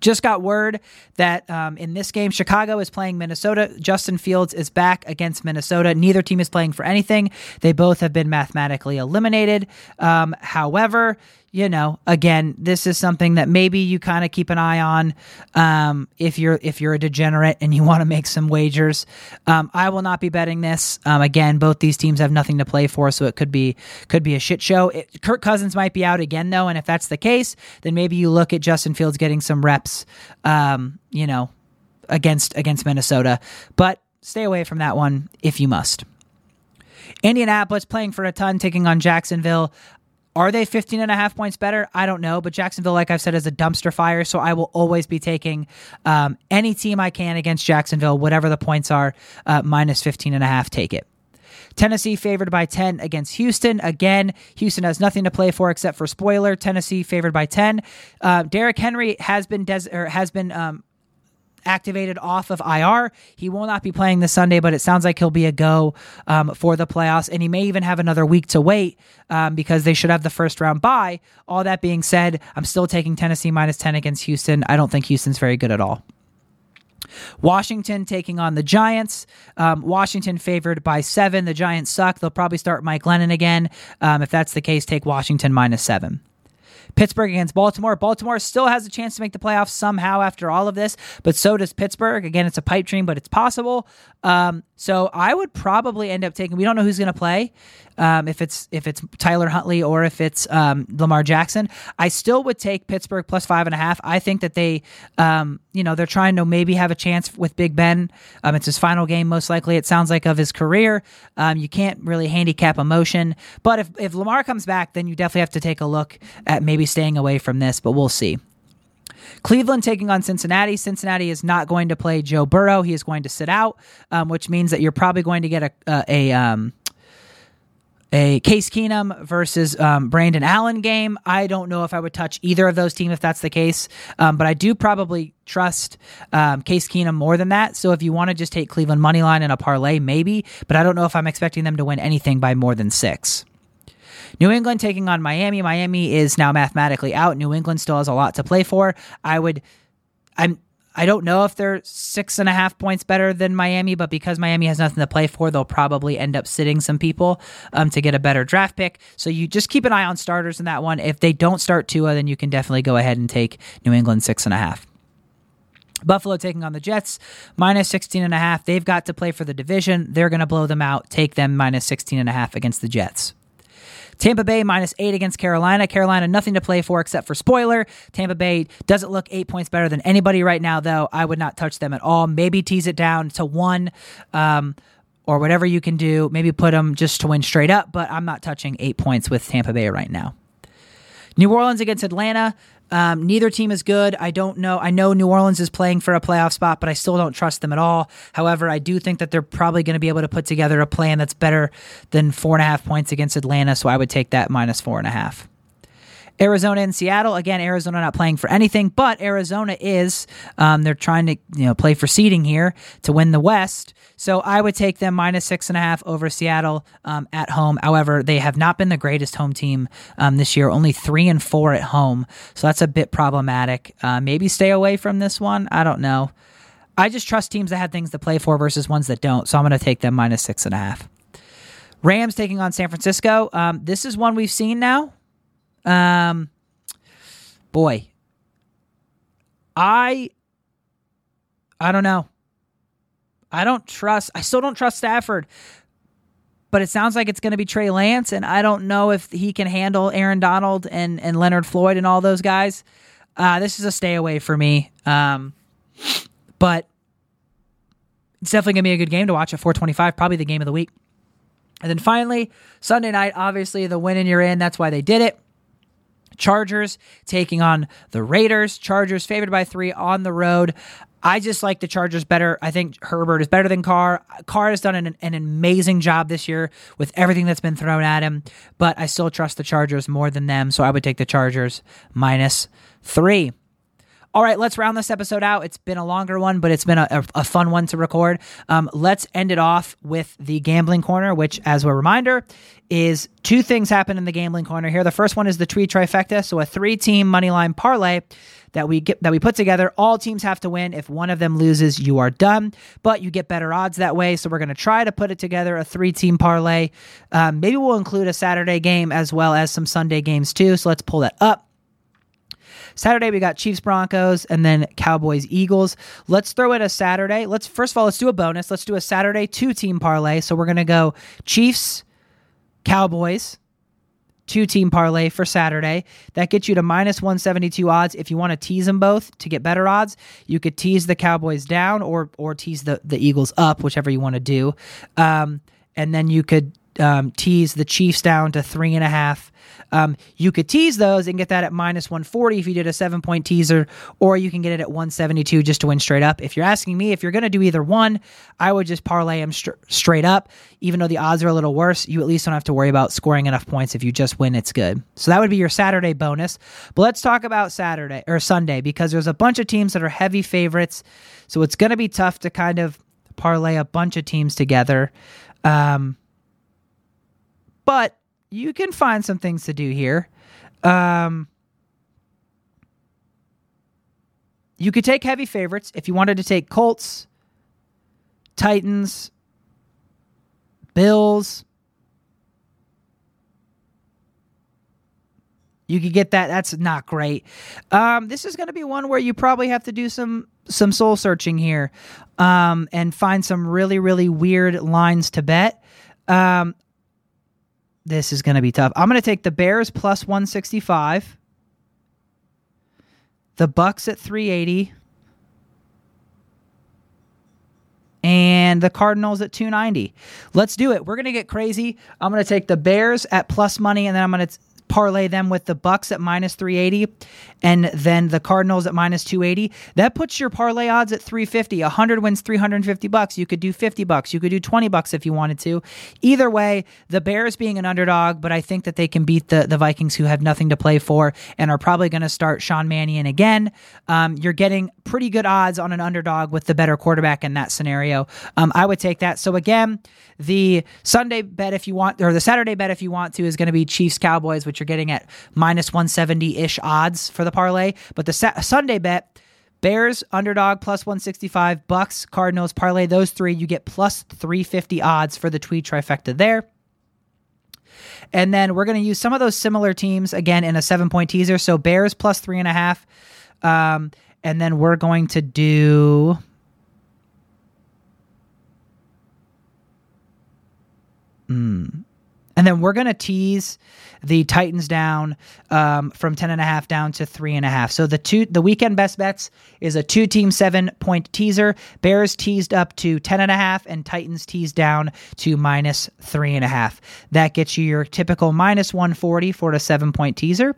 Speaker 1: Just got word that um, in this game, Chicago is playing Minnesota. Justin Fields is back against Minnesota. Neither team is playing for anything. They both have been mathematically eliminated. Um, however, you know, again, this is something that maybe you kind of keep an eye on um, if you're if you're a degenerate and you want to make some wagers. Um, I will not be betting this. Um, again, both these teams have nothing to play for, so it could be could be a shit show. It, Kirk Cousins might be out again though, and if that's the case, then maybe you look at Justin Fields getting some reps. Um, you know, against against Minnesota, but stay away from that one if you must. Indianapolis playing for a ton, taking on Jacksonville. Are they 15 and a half points better? I don't know. But Jacksonville, like I've said, is a dumpster fire. So I will always be taking um, any team I can against Jacksonville, whatever the points are, uh, minus 15 and a half, take it. Tennessee favored by 10 against Houston. Again, Houston has nothing to play for except for spoiler. Tennessee favored by 10. Uh, Derrick Henry has been des- has been um, activated off of IR. He will not be playing this Sunday, but it sounds like he'll be a go um, for the playoffs, and he may even have another week to wait um, because they should have the first round bye. All that being said, I'm still taking Tennessee minus 10 against Houston. I don't think Houston's very good at all. Washington taking on the Giants. Um, Washington favored by seven. The Giants suck. They'll probably start Mike Glennon again. Um, if that's the case, take Washington minus seven. Pittsburgh against Baltimore. Baltimore still has a chance to make the playoffs somehow after all of this, but so does Pittsburgh. Again, it's a pipe dream, but it's possible. Um, so I would probably end up taking. We don't know who's going to play, um, if it's if it's Tyler Huntley or if it's um, Lamar Jackson. I still would take Pittsburgh plus five and a half. I think that they, um, you know, they're trying to maybe have a chance with Big Ben. Um, it's his final game, most likely. It sounds like of his career. Um, you can't really handicap emotion, but if if Lamar comes back, then you definitely have to take a look at maybe staying away from this. But we'll see. Cleveland taking on Cincinnati. Cincinnati is not going to play Joe Burrow. He is going to sit out, um, which means that you're probably going to get a a, a um, a Case Keenum versus um, Brandon Allen game. I don't know if I would touch either of those teams if that's the case, um, but I do probably trust um, Case Keenum more than that. So if you want to just take Cleveland money line in a parlay, maybe, but I don't know if I'm expecting them to win anything by more than six. New England taking on Miami. Miami is now mathematically out. New England still has a lot to play for. I would, I'm, I don't know if they're six and a half points better than Miami, but because Miami has nothing to play for, they'll probably end up sitting some people um, to get a better draft pick. So you just keep an eye on starters in that one. If they don't start Tua, then you can definitely go ahead and take New England six and a half. Buffalo taking on the Jets, minus 16 and a half. They've got to play for the division. They're going to blow them out. Take them minus 16 and a half against the Jets. Tampa Bay minus eight against Carolina. Carolina, nothing to play for except for spoiler. Tampa Bay doesn't look eight points better than anybody right now, though. I would not touch them at all. Maybe tease it down to one. Um, or whatever you can do, maybe put them just to win straight up, but I'm not touching eight points with Tampa Bay right now. New Orleans against Atlanta. Um, neither team is good. I don't know. I know New Orleans is playing for a playoff spot, but I still don't trust them at all. However, I do think that they're probably going to be able to put together a plan that's better than four and a half points against Atlanta. So I would take that minus four and a half. Arizona and Seattle. Again, Arizona not playing for anything, but Arizona is. Um, they're trying to you know play for seeding here to win the West. So I would take them minus six and a half over Seattle um, at home. However, they have not been the greatest home team um, this year. Only three and four at home, so that's a bit problematic. Uh, maybe stay away from this one. I don't know. I just trust teams that have things to play for versus ones that don't. So I'm going to take them minus six and a half. Rams taking on San Francisco. Um, this is one we've seen now. Um, boy, I, I don't know. I don't trust. I still don't trust Stafford. But it sounds like it's going to be Trey Lance, and I don't know if he can handle Aaron Donald and and Leonard Floyd and all those guys. Uh, this is a stay away for me. Um, but it's definitely going to be a good game to watch at 425, probably the game of the week. And then finally, Sunday night, obviously the win and you're in. That's why they did it. Chargers taking on the Raiders. Chargers favored by three on the road. I just like the Chargers better. I think Herbert is better than Carr. Carr has done an, an, amazing job this year with everything that's been thrown at him, but I still trust the Chargers more than them, so I would take the Chargers minus three. All right, let's round this episode out. It's been a longer one, but it's been a, a, fun one to record. Um, let's end it off with the gambling corner, which, as a reminder, is two things happen in the gambling corner here. The first one is the tree trifecta, so a three-team money line parlay that we get that we put together. All teams have to win. If one of them loses, you are done. But you get better odds that way. So we're going to try to put it together a three-team parlay. Um, maybe we'll include a Saturday game as well as some Sunday games too. So let's pull that up. Saturday we got Chiefs Broncos and then Cowboys Eagles. Let's throw it a Saturday. Let's first of all let's do a bonus. Let's do a Saturday two team parlay. So we're gonna go Chiefs, Cowboys, two team parlay for Saturday. That gets you to minus 172 odds. If you want to tease them both to get better odds, you could tease the Cowboys down or or tease the, the Eagles up, whichever you want to do. Um, and then you could um, tease the Chiefs down to three and a half. Um, you could tease those and get that at minus 140 if you did a seven point teaser, or you can get it at 172 just to win straight up. If you're asking me if you're going to do either one, I would just parlay them str- straight up. Even though the odds are a little worse, you at least don't have to worry about scoring enough points. If you just win, it's good. So that would be your Saturday bonus. But let's talk about Saturday or Sunday because there's a bunch of teams that are heavy favorites. So it's going to be tough to kind of parlay a bunch of teams together. Um, but you can find some things to do here. Um, you could take heavy favorites if you wanted to take Colts, Titans, Bills. You could get that. That's not great. Um, this is going to be one where you probably have to do some some soul searching here, um, and find some really really weird lines to bet. Um, this is going to be tough. I'm going to take the Bears plus 165, the Bucs at 380, and the Cardinals at 290. Let's do it. We're going to get crazy. I'm going to take the Bears at plus money, and then I'm going to parlay them with the Bucs at minus 380 and then the Cardinals at minus 280. That puts your parlay odds at 350. 100 wins 350 bucks. You could do 50 bucks. You could do 20 bucks if you wanted to. Either way, the Bears being an underdog, but I think that they can beat the, the Vikings who have nothing to play for and are probably going to start Sean Mannion again. Um, you're getting pretty good odds on an underdog with the better quarterback in that scenario. Um, I would take that. So again, the Sunday bet if you want, or the Saturday bet if you want to, is going to be Chiefs Cowboys, which you're getting at minus 170 ish odds for the parlay. But the sa- Sunday bet, Bears underdog plus 165, Bucs Cardinals parlay those three, you get plus 350 odds for the Tweed trifecta there. And then we're going to use some of those similar teams again in a seven point teaser. So Bears plus three and a half. Um, and then we're going to do Mm. And then we're going to tease the Titans down um, from 10.5 down to 3.5. So the two the weekend best bets is a two team seven point teaser. Bears teased up to 10.5 and Titans teased down to minus 3.5. That gets you your typical minus 140 for a seven point teaser.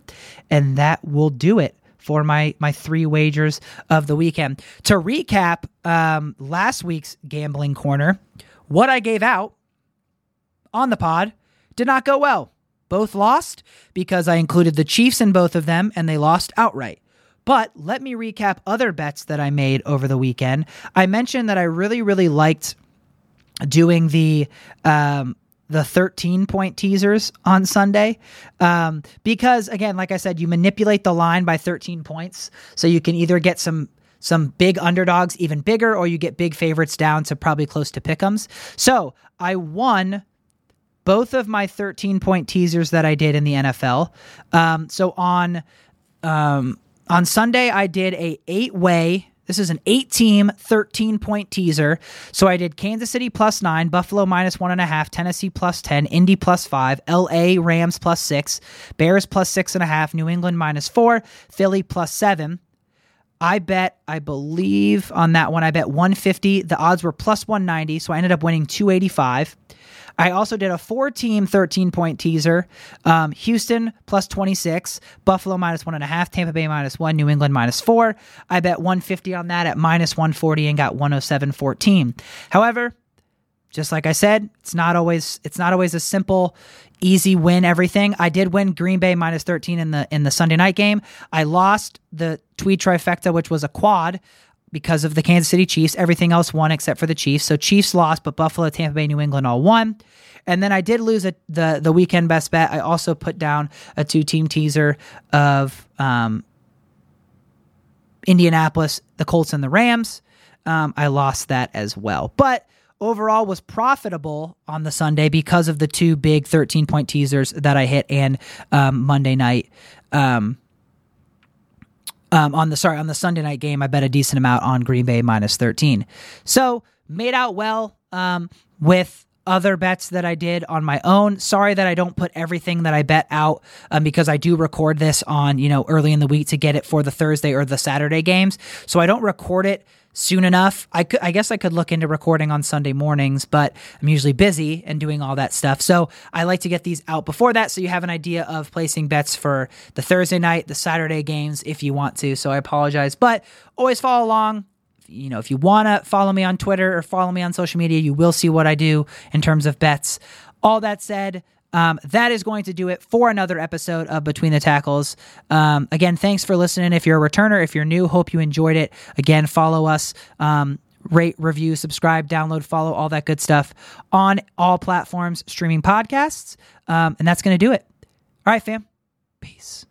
Speaker 1: And that will do it for my my three wagers of the weekend. To recap um, last week's gambling corner, what I gave out on the pod did not go well. both lost because I included the Chiefs in both of them and they lost outright. But let me recap other bets that I made over the weekend. I mentioned that I really, really liked doing the um, the 13 point teasers on Sunday. Um, because again, like I said, you manipulate the line by 13 points. So you can either get some some big underdogs even bigger, or you get big favorites down to probably close to pick'ems. So I won both of my 13 point teasers that I did in the NFL. Um, so on um, on Sunday, I did a eight way this is an eight team, 13 point teaser. So I did Kansas City plus nine, Buffalo minus one and a half, Tennessee plus 10, Indy plus five, LA Rams plus six, Bears plus six and a half, New England minus four, Philly plus seven. I bet, I believe on that one, I bet 150. The odds were plus 190. So I ended up winning 285. I also did a four team 13 point teaser um, Houston plus 26, Buffalo minus one and a half, Tampa Bay minus one, New England minus four. I bet 150 on that at minus 140 and got 107.14. However, just like I said, it's not always it's not always a simple easy win everything. I did win Green Bay minus 13 in the in the Sunday night game. I lost the Tweed trifecta which was a quad because of the Kansas City Chiefs. Everything else won except for the Chiefs. So Chiefs lost, but Buffalo, Tampa Bay, New England all won. And then I did lose a, the the weekend best bet. I also put down a two team teaser of um, Indianapolis, the Colts, and the Rams. Um, I lost that as well, but overall was profitable on the Sunday because of the two big 13 point teasers that I hit and um, Monday night. Um, um, on the sorry on the Sunday night game, I bet a decent amount on Green Bay minus 13. So made out well um, with other bets that I did on my own. Sorry that I don't put everything that I bet out um, because I do record this on you know early in the week to get it for the Thursday or the Saturday games. So I don't record it soon enough. I could, I guess I could look into recording on Sunday mornings, but I'm usually busy and doing all that stuff. So I like to get these out before that so you have an idea of placing bets for the Thursday night, the Saturday games if you want to. So I apologize, but always follow along. You know, if you want to follow me on Twitter or follow me on social media, you will see what I do in terms of bets. All that said, um, that is going to do it for another episode of Between the Tackles. Um, again, thanks for listening. If you're a returner, if you're new, hope you enjoyed it. Again, follow us. Um, rate, review, subscribe, download, follow, all that good stuff on all platforms streaming podcasts. Um, and that's going to do it. All right, fam. Peace.